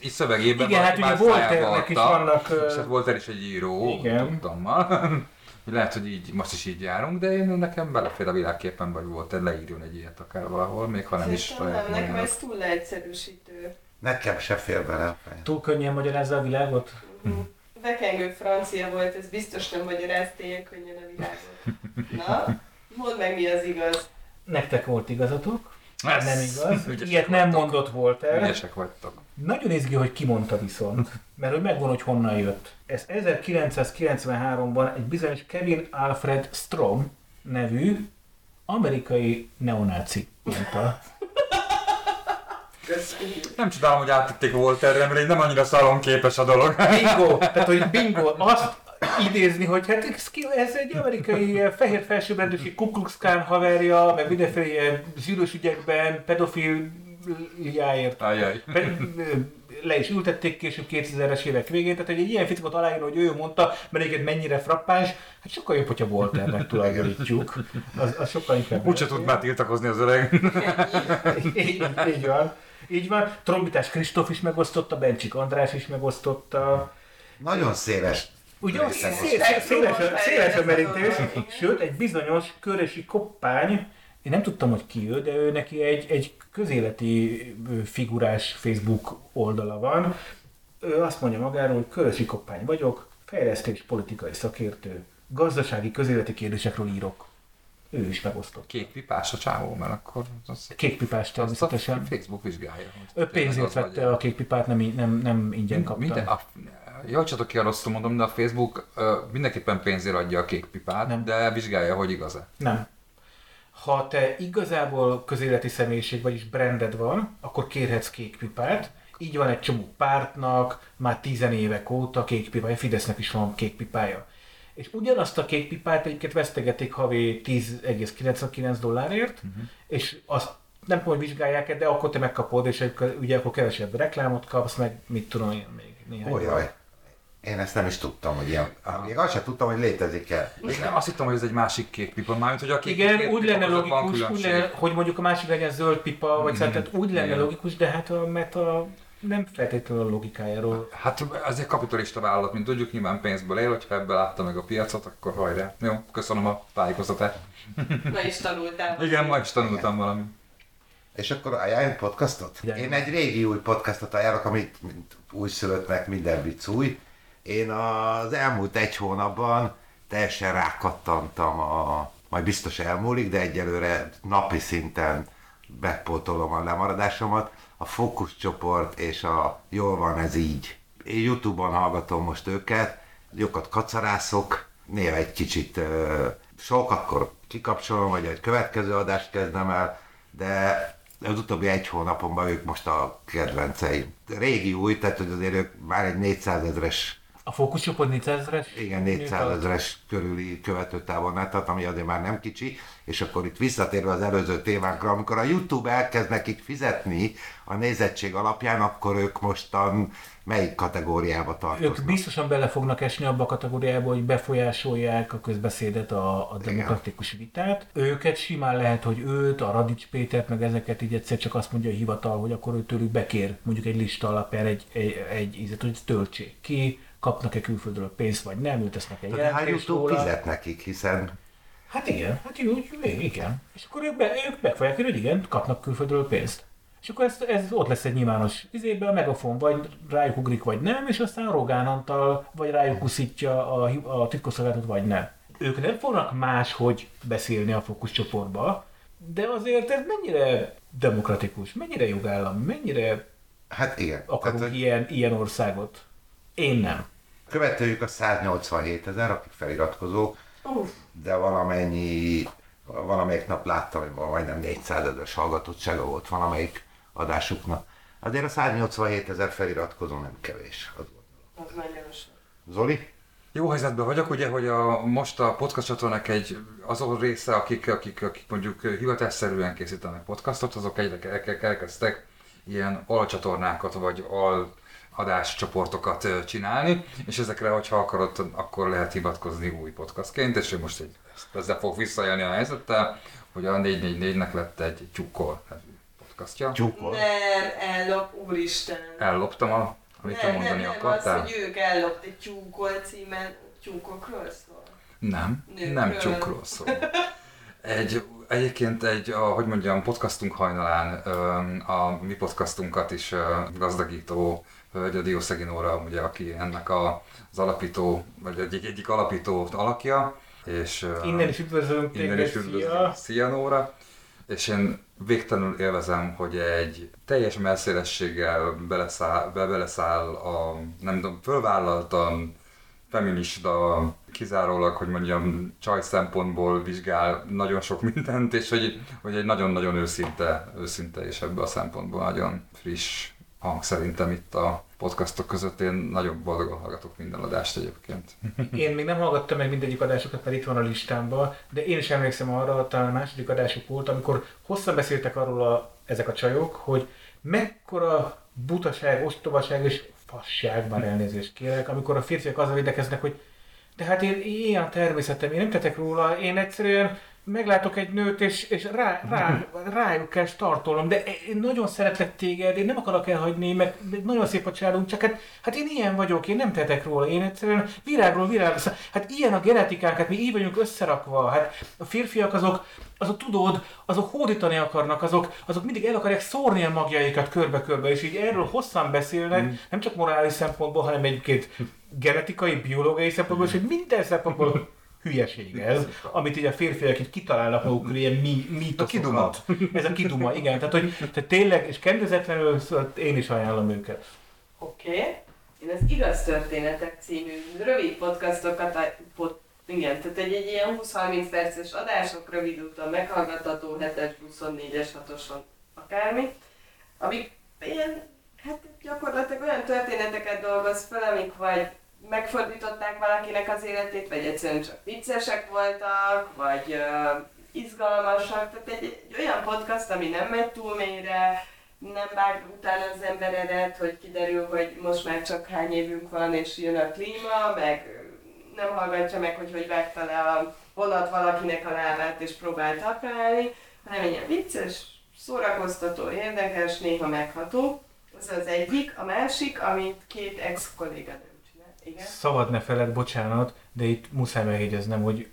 így szövegében. Igen, hát ugye Volternek is vannak... És hát Volter is egy író, Igen. tudtammal. [laughs] Lehet, hogy így, most is így járunk, de én nekem belefér a világképpen, vagy volt, leírjon egy ilyet akár valahol, még ha nem is. Nem, nekem ez túl leegyszerűsítő. Nekem se fér bele. Túl könnyen magyarázza a világot? Mm vekengő francia volt, ez biztos nem magyarázta ilyen könnyen a világot. [laughs] Na, mondd meg mi az igaz. Nektek volt igazatok? Ez nem igaz. [laughs] Ilyet nem mondott volt el. Ügyesek vagytok. Nagyon izgi, hogy kimondta viszont, mert hogy megvan, hogy honnan jött. Ez 1993-ban egy bizonyos Kevin Alfred Strom nevű amerikai neonáci mondta. Nem csodálom, hogy áttették Volterre, mert nem annyira szalonképes a dolog. Bingo! Tehát, hogy bingo, azt idézni, hogy hát ez egy amerikai fehér felsőbbrendűsi Ku Klux Klan haverja, meg mindenféle ilyen zsíros ügyekben, pedofiliáért pe, le is ültették később 2000-es évek végén, tehát hogy egy ilyen fickot aláírni, hogy ő mondta, mert egyébként mennyire frappáns, hát sokkal jobb, hogyha Volternek tulajdonítjuk. Az, az sokkal inkább. Úgyse tud már tiltakozni az öreg. így, így van. Így van. Trombitás Kristóf is megosztotta, Bencsik András is megosztotta. Nagyon széles Ugye széles, széles, széles a merítés, sőt egy bizonyos körösi koppány, én nem tudtam, hogy ki ő, de ő neki egy, egy közéleti figurás Facebook oldala van. Ő azt mondja magáról, hogy körösi koppány vagyok, fejlesztés politikai szakértő, gazdasági közéleti kérdésekről írok ő is megosztott. Kék pipás a csávó, mert akkor... Az, kék pipás természetesen. A Facebook vizsgálja. Ő pénzért vette a kék pipát, nem, nem, nem ingyen kapta. Minden, a, javítsatok ki a rosszul mondom, de a Facebook uh, mindenképpen pénzért adja a kék pipát, nem. de vizsgálja, hogy igaz-e. Nem. Ha te igazából közéleti személyiség, vagyis branded van, akkor kérhetsz kék pipát. Így van egy csomó pártnak, már tizen évek óta kék pipája, Fidesznek is van kék pipája és ugyanazt a kék pipát egyiket vesztegetik havi 10,99 dollárért, uh-huh. és azt nem tudom, hogy vizsgálják de akkor te megkapod, és ugye akkor kevesebb reklámot kapsz, meg mit tudom én még néhány. Olyaj. Én ezt nem is tudtam, hogy ilyen. Még azt sem tudtam, hogy létezik-e. Azt hittem, hogy ez egy másik kék pipa. Mármint, hogy a kék Igen, kék úgy lenne logikus, úgy lenne, hogy mondjuk a másik legyen zöld pipa, vagy mm, szerintem úgy lenne Igen. logikus, de hát a, mert a nem feltétlenül a logikájáról. Hát ez egy kapitalista vállalat, mint tudjuk, nyilván pénzből él, hogyha ebből látta meg a piacot, akkor hajrá. Jó, köszönöm a tájékoztatást. Ma is tanultál. Igen, ma is tanultam Igen. valami. És akkor ajánlj podcastot? Igen. Én egy régi új podcastot ajánlok, amit mint újszülöttnek minden vicc új. Én az elmúlt egy hónapban teljesen rákattantam a, majd biztos elmúlik, de egyelőre napi szinten bepótolom a lemaradásomat a fókuszcsoport és a jól van ez így. Én Youtube-on hallgatom most őket, jókat kacarászok, néha egy kicsit uh, sok, akkor kikapcsolom, vagy egy következő adást kezdem el, de az utóbbi egy hónapomban ők most a kedvenceim. Régi új, tehát hogy azért ők már egy 400 ezres a fókuszcsoport 400 ezeres? Igen, 400 ezeres körüli követőtávolnál tart, ami azért már nem kicsi, és akkor itt visszatérve az előző témánkra, amikor a YouTube elkezd nekik fizetni a nézettség alapján, akkor ők mostan melyik kategóriába tartoznak? Ők biztosan bele fognak esni abba a kategóriába, hogy befolyásolják a közbeszédet, a, a demokratikus Igen. vitát. Őket simán lehet, hogy őt, a Radics Pétert, meg ezeket így egyszer csak azt mondja a hivatal, hogy akkor ő tőlük bekér mondjuk egy lista alapján egy, egy, egy ízet, hogy töltsék ki, kapnak-e külföldről pénzt, vagy nem, ültesznek egy jelentést hát YouTube fizet nekik, hiszen... Hát igen, hát jó, igen. És akkor ők, be, ők megfogják, hogy igen, kapnak külföldről pénzt. És akkor ez, ez ott lesz egy nyilvános izében, a megafon vagy rájuk ugrik, vagy nem, és aztán Rogán Antal vagy rájuk uszítja a, a titkosszolgálatot, vagy nem. Ők nem fognak máshogy beszélni a fókuszcsoportba, de azért ez mennyire demokratikus, mennyire jogállam, mennyire hát igen. akarunk Tehát, ilyen, ilyen országot. Én nem. Követőjük a 187 ezer, akik feliratkozók, de valamennyi valamelyik nap láttam, hogy majdnem 400 ezer hallgatottsága volt valamelyik adásuknak. Azért a 187 ezer feliratkozó nem kevés. Az, az nagyon Zoli? Jó helyzetben vagyok, ugye, hogy a, most a podcast csatornák egy azon része, akik, akik, akik mondjuk hivatásszerűen készítenek podcastot, azok egyre elkezdtek ilyen alcsatornákat vagy al adáscsoportokat csinálni, és ezekre, hogyha akarod, akkor lehet hivatkozni új podcastként, és én most egy, ezzel fog visszajelni a helyzettel, hogy a 444-nek lett egy tyúkkol podcastja. Tyúkkol? Nem, ellop, úristen. Elloptam a amit nem, mondani nem, nem, akartál? az, hogy ők ellopt egy tyúkol címen, tyúkokról szól. Nem, Nőkről. nem tyúkról szól. Egy, egyébként egy, a, hogy mondjam, podcastunk hajnalán a mi podcastunkat is gazdagító Hölgy a Diószegi Nóra, ugye, aki ennek a, az alapító, vagy egyik, egyik alapító alakja. És, innen is üdvözlünk Innen is üdvözlünk. Szia. Szia Nóra! És én végtelenül élvezem, hogy egy teljes melszélességgel beleszáll, be, beleszáll a, nem tudom, fölvállaltan feminista, kizárólag, hogy mondjam, csaj szempontból vizsgál nagyon sok mindent, és hogy, hogy egy nagyon-nagyon őszinte, őszinte és ebből a szempontból nagyon friss hang szerintem itt a podcastok között. Én nagyon boldogan hallgatok minden adást egyébként. [laughs] Én még nem hallgattam meg mindegyik adásokat, mert itt van a listámban, de én is emlékszem arra, talán a második adások volt, amikor hosszan beszéltek arról a, ezek a csajok, hogy mekkora butaság, ostobaság és fasság, már elnézést kérek, amikor a férfiak azzal védekeznek, hogy de hát én ilyen a természetem, én nem tetek róla, én egyszerűen meglátok egy nőt, és, és rá, rá, rájuk kell startolnom, de én nagyon szeretlek téged, én nem akarok elhagyni, meg nagyon szép a családunk, csak hát, hát én ilyen vagyok, én nem tetek róla, én egyszerűen virágról virágról, hát ilyen a genetikánk, hát mi így vagyunk összerakva, hát a férfiak azok, azok tudod, azok hódítani akarnak, azok, azok mindig el akarják szórni a magjaikat körbe-körbe, és így erről hosszan beszélnek, mm. nem csak morális szempontból, hanem egyébként genetikai, biológiai szempontból, és hogy minden szempontból hülyeség ez, amit így a férfiak így kitalálnak magukról, ilyen mi, mítoszokat. Ez a kiduma, igen. Tehát, hogy tehát tényleg, és kendezetlenül szóval én is ajánlom őket. Oké. Okay. Én az Igaz Történetek című rövid podcastokat, pod, igen, tehát egy, egy ilyen 20-30 perces adások, rövid úton meghallgatható, 7-es, 24-es, 6-oson, akármi, amik ilyen, hát gyakorlatilag olyan történeteket dolgoz fel, amik vagy megfordították valakinek az életét, vagy egyszerűen csak viccesek voltak, vagy uh, izgalmasak. Tehát egy, egy olyan podcast, ami nem megy túl mélyre, nem vág utána az emberedet, hogy kiderül, hogy most már csak hány évünk van, és jön a klíma, meg nem hallgatja meg, hogy hogy vágta le a vonat valakinek a lábát, és próbál takrálni, hanem egy ilyen vicces, szórakoztató, érdekes, néha megható. Ez az egyik. A másik, amit két ex-kolléganő igen. Szabad ne feled, bocsánat, de itt muszáj megjegyeznem, hogy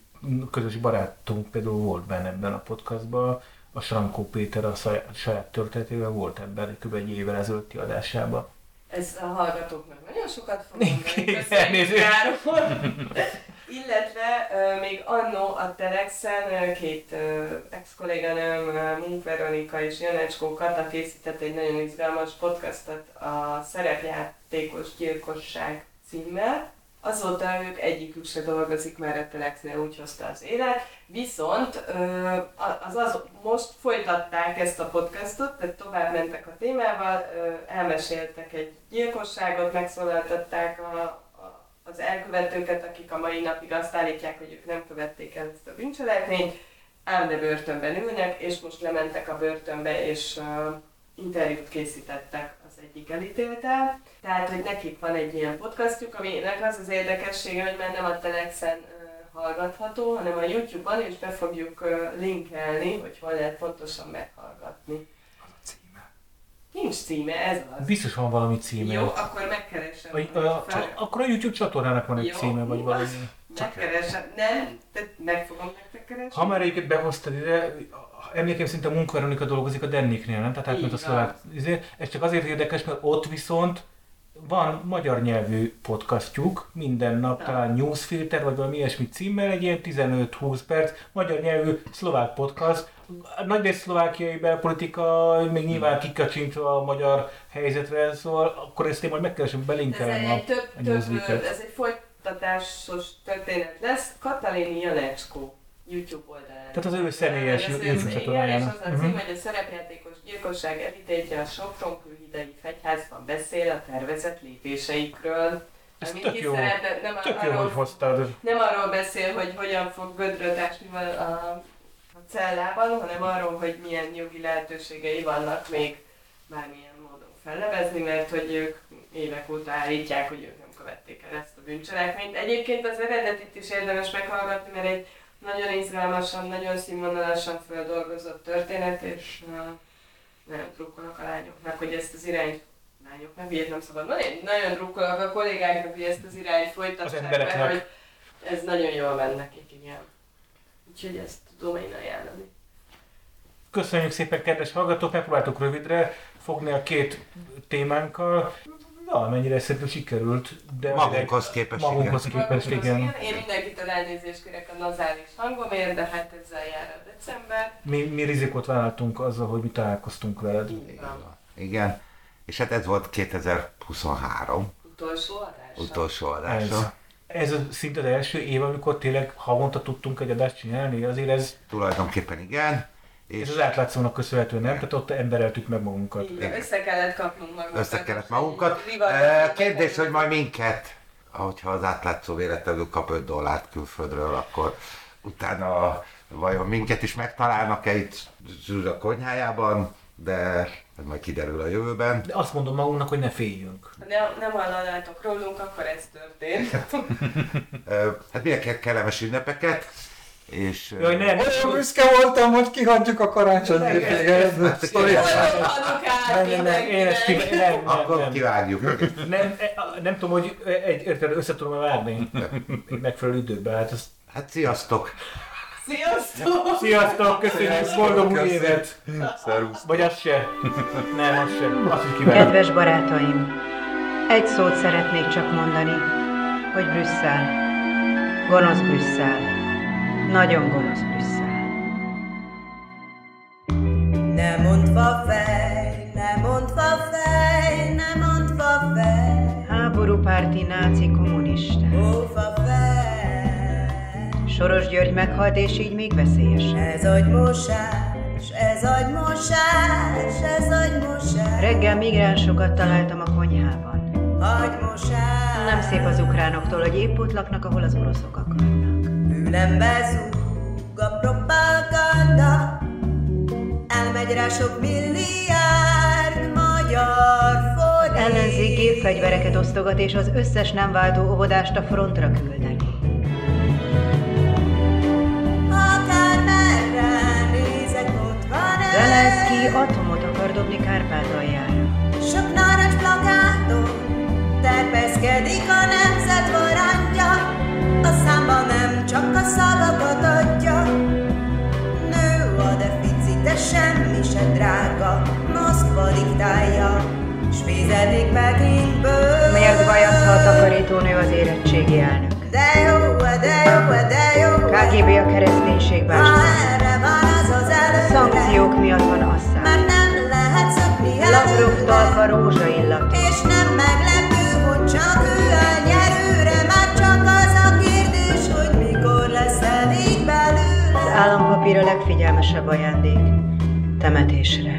közös barátunk például volt benne ebben a podcastban, a Sankó Péter a saját, saját történetével volt ebben kb. egy évvel ezelőtti adásában. Ez a hallgatóknak nagyon sokat fog mondani, Illetve uh, még annó a Telexen uh, két uh, ex-kolléganőm, uh, Munk Veronika és Janecskó Kata készített egy nagyon izgalmas podcastot a szerepjátékos gyilkosság címmel. Azóta ők egyikük se dolgozik már a Telexnél, úgy hozta az élet. Viszont az, az, most folytatták ezt a podcastot, tehát tovább mentek a témával, elmeséltek egy gyilkosságot, megszólaltatták a, a, az elkövetőket, akik a mai napig azt állítják, hogy ők nem követték el ezt a bűncselekményt, ám de börtönben ülnek, és most lementek a börtönbe, és interjút készítettek egyik elítéltel. Tehát, hogy nekik van egy ilyen podcastjuk, aminek az az érdekessége, hogy már nem a Telexen hallgatható, hanem a YouTube-on, és be fogjuk linkelni, hogy hol lehet pontosan meghallgatni. Az a címe. Nincs címe, ez az. Biztos van valami címe. Jó, akkor megkeresem. Vagy, a, a, akkor a YouTube csatornának van egy Jó, címe, vagy valami. Megkeresem. Nem, meg fogom nektek keresni. Ha már egyiket behoztad ide, emlékeim szinte a munkaveronika dolgozik a Denniknél, nem? Tehát átment a szlovák. Ez csak azért érdekes, mert ott viszont van magyar nyelvű podcastjuk, minden nap ja. talán Newsfilter, vagy valami ilyesmi címmel, egy ilyen 15-20 perc, magyar nyelvű szlovák podcast, nagy rész szlovákiai belpolitika, még nyilván kikacsintva a magyar helyzetre, szóval akkor ezt én majd megkeresem, belinkelem a, több, a több, Ez egy folytatásos történet lesz. Katalin Janecskó YouTube oldalán. Tehát az ő személyes YouTube. Igen, és az a cím, uh-huh. hogy a szerepjátékos gyilkosság evitétje a Sopron külhidei fegyházban beszél a tervezett lépéseikről. Ez tök jó. Nem tök arról, jó, hogy hoztad. Nem arról beszél, hogy hogyan fog gödröt a, a cellában, hanem arról, hogy milyen jogi lehetőségei vannak még bármilyen módon fellebezni, mert hogy ők évek óta állítják, hogy ők nem követték el ezt a bűncselekményt. Egyébként az eredetit is érdemes meghallgatni, mert egy nagyon izgalmasan, nagyon színvonalasan feldolgozott történet, és uh, nagyon drukkolok a lányoknak, hogy ezt az irányt lányoknak, ilyet nem szabad mondani, nagyon drukkolok a kollégáknak, hogy ezt az irányt folytassák, mert hogy ez nagyon jól menne nekik, igen. Úgyhogy ezt tudom én ajánlani. Köszönjük szépen, kedves hallgatók, megpróbáltuk rövidre fogni a két témánkkal. Valamennyire szerintem sikerült, de magunkhoz képest, magunkhoz képest igen. igen. Én mindenkitől elnézést kérek a nazális hangomért, de hát ezzel jár a december. Mi, mi rizikót vállaltunk azzal, hogy mi találkoztunk veled. Igen. igen. És hát ez volt 2023. Utolsó adása. Utolsó adása. Ez, ez szinte az első év, amikor tényleg havonta tudtunk egy adást csinálni, azért ez... Tulajdonképpen igen. És ez az átlátszónak köszönhető, nem? Tehát ott embereltük meg magunkat. Igen, össze kellett kapnunk magunkat. Össze kellett magunkat. Kérdés, hogy majd minket, ahogyha az átlátszó véletlenül kap 5 dollárt külföldről, akkor utána vajon minket is megtalálnak-e itt a konyhájában, de ez majd kiderül a jövőben. De azt mondom magunknak, hogy ne féljünk. Ha nem, nem hallanátok rólunk, akkor ez történt. [laughs] hát milyen kellemes ünnepeket, és... Jaj, nem. Olyan büszke voltam, hogy kihagyjuk a karácsonyi hétvégét. Nem, nem, én ezt ki... Nem, Akkor kivágjuk. Nem, nem tudom, hogy egy, érted, össze tudom vágni megfelelő időben. Hát, ezt... hát sziasztok! Sziasztok! Sziasztok, köszönjük, boldog új évet! Szervusz! Vagy az se? Nem, az se. Azt is kívánom. Kedves barátaim, egy szót szeretnék csak mondani, hogy Brüsszel. Gonosz Brüsszel. Nagyon gonosz Brüsszel. Nem mondva fej, nem mondva fej, nem mondva fej. Háborúpárti náci kommunista. Óva fej. Soros György meghalt, és így még veszélyes. Ez agymosás, ez agymosás, ez agymosás. Reggel migránsokat találtam a konyhában. Agymosás. Nem szép az ukránoktól, hogy épp ott laknak, ahol az oroszok akarnak. Fülembe zúg a propaganda, elmegy rá sok milliárd magyar forint. Ellenzék gépfegyvereket osztogat, és az összes nem váltó óvodást a frontra küldeni. Zelenszky atomot akar dobni Kárpátaljára. Sok narancs plakáton terpeszkedik a nemzet varantja, a számba nem csak a szavakat adja. Nő a deficit, de semmi se drága, Moszkva diktálja, s fizetik Pekingből. Miért bajaz, ha a takarítónő az érettségi elnök? De jó, de jó, de jó. KGB a kereszténység előre. Szankciók miatt van asszály. Mert nem lehet szökni Lavrov talpa rózsa illat. És nem állampapír a legfigyelmesebb ajándék. Temetésre.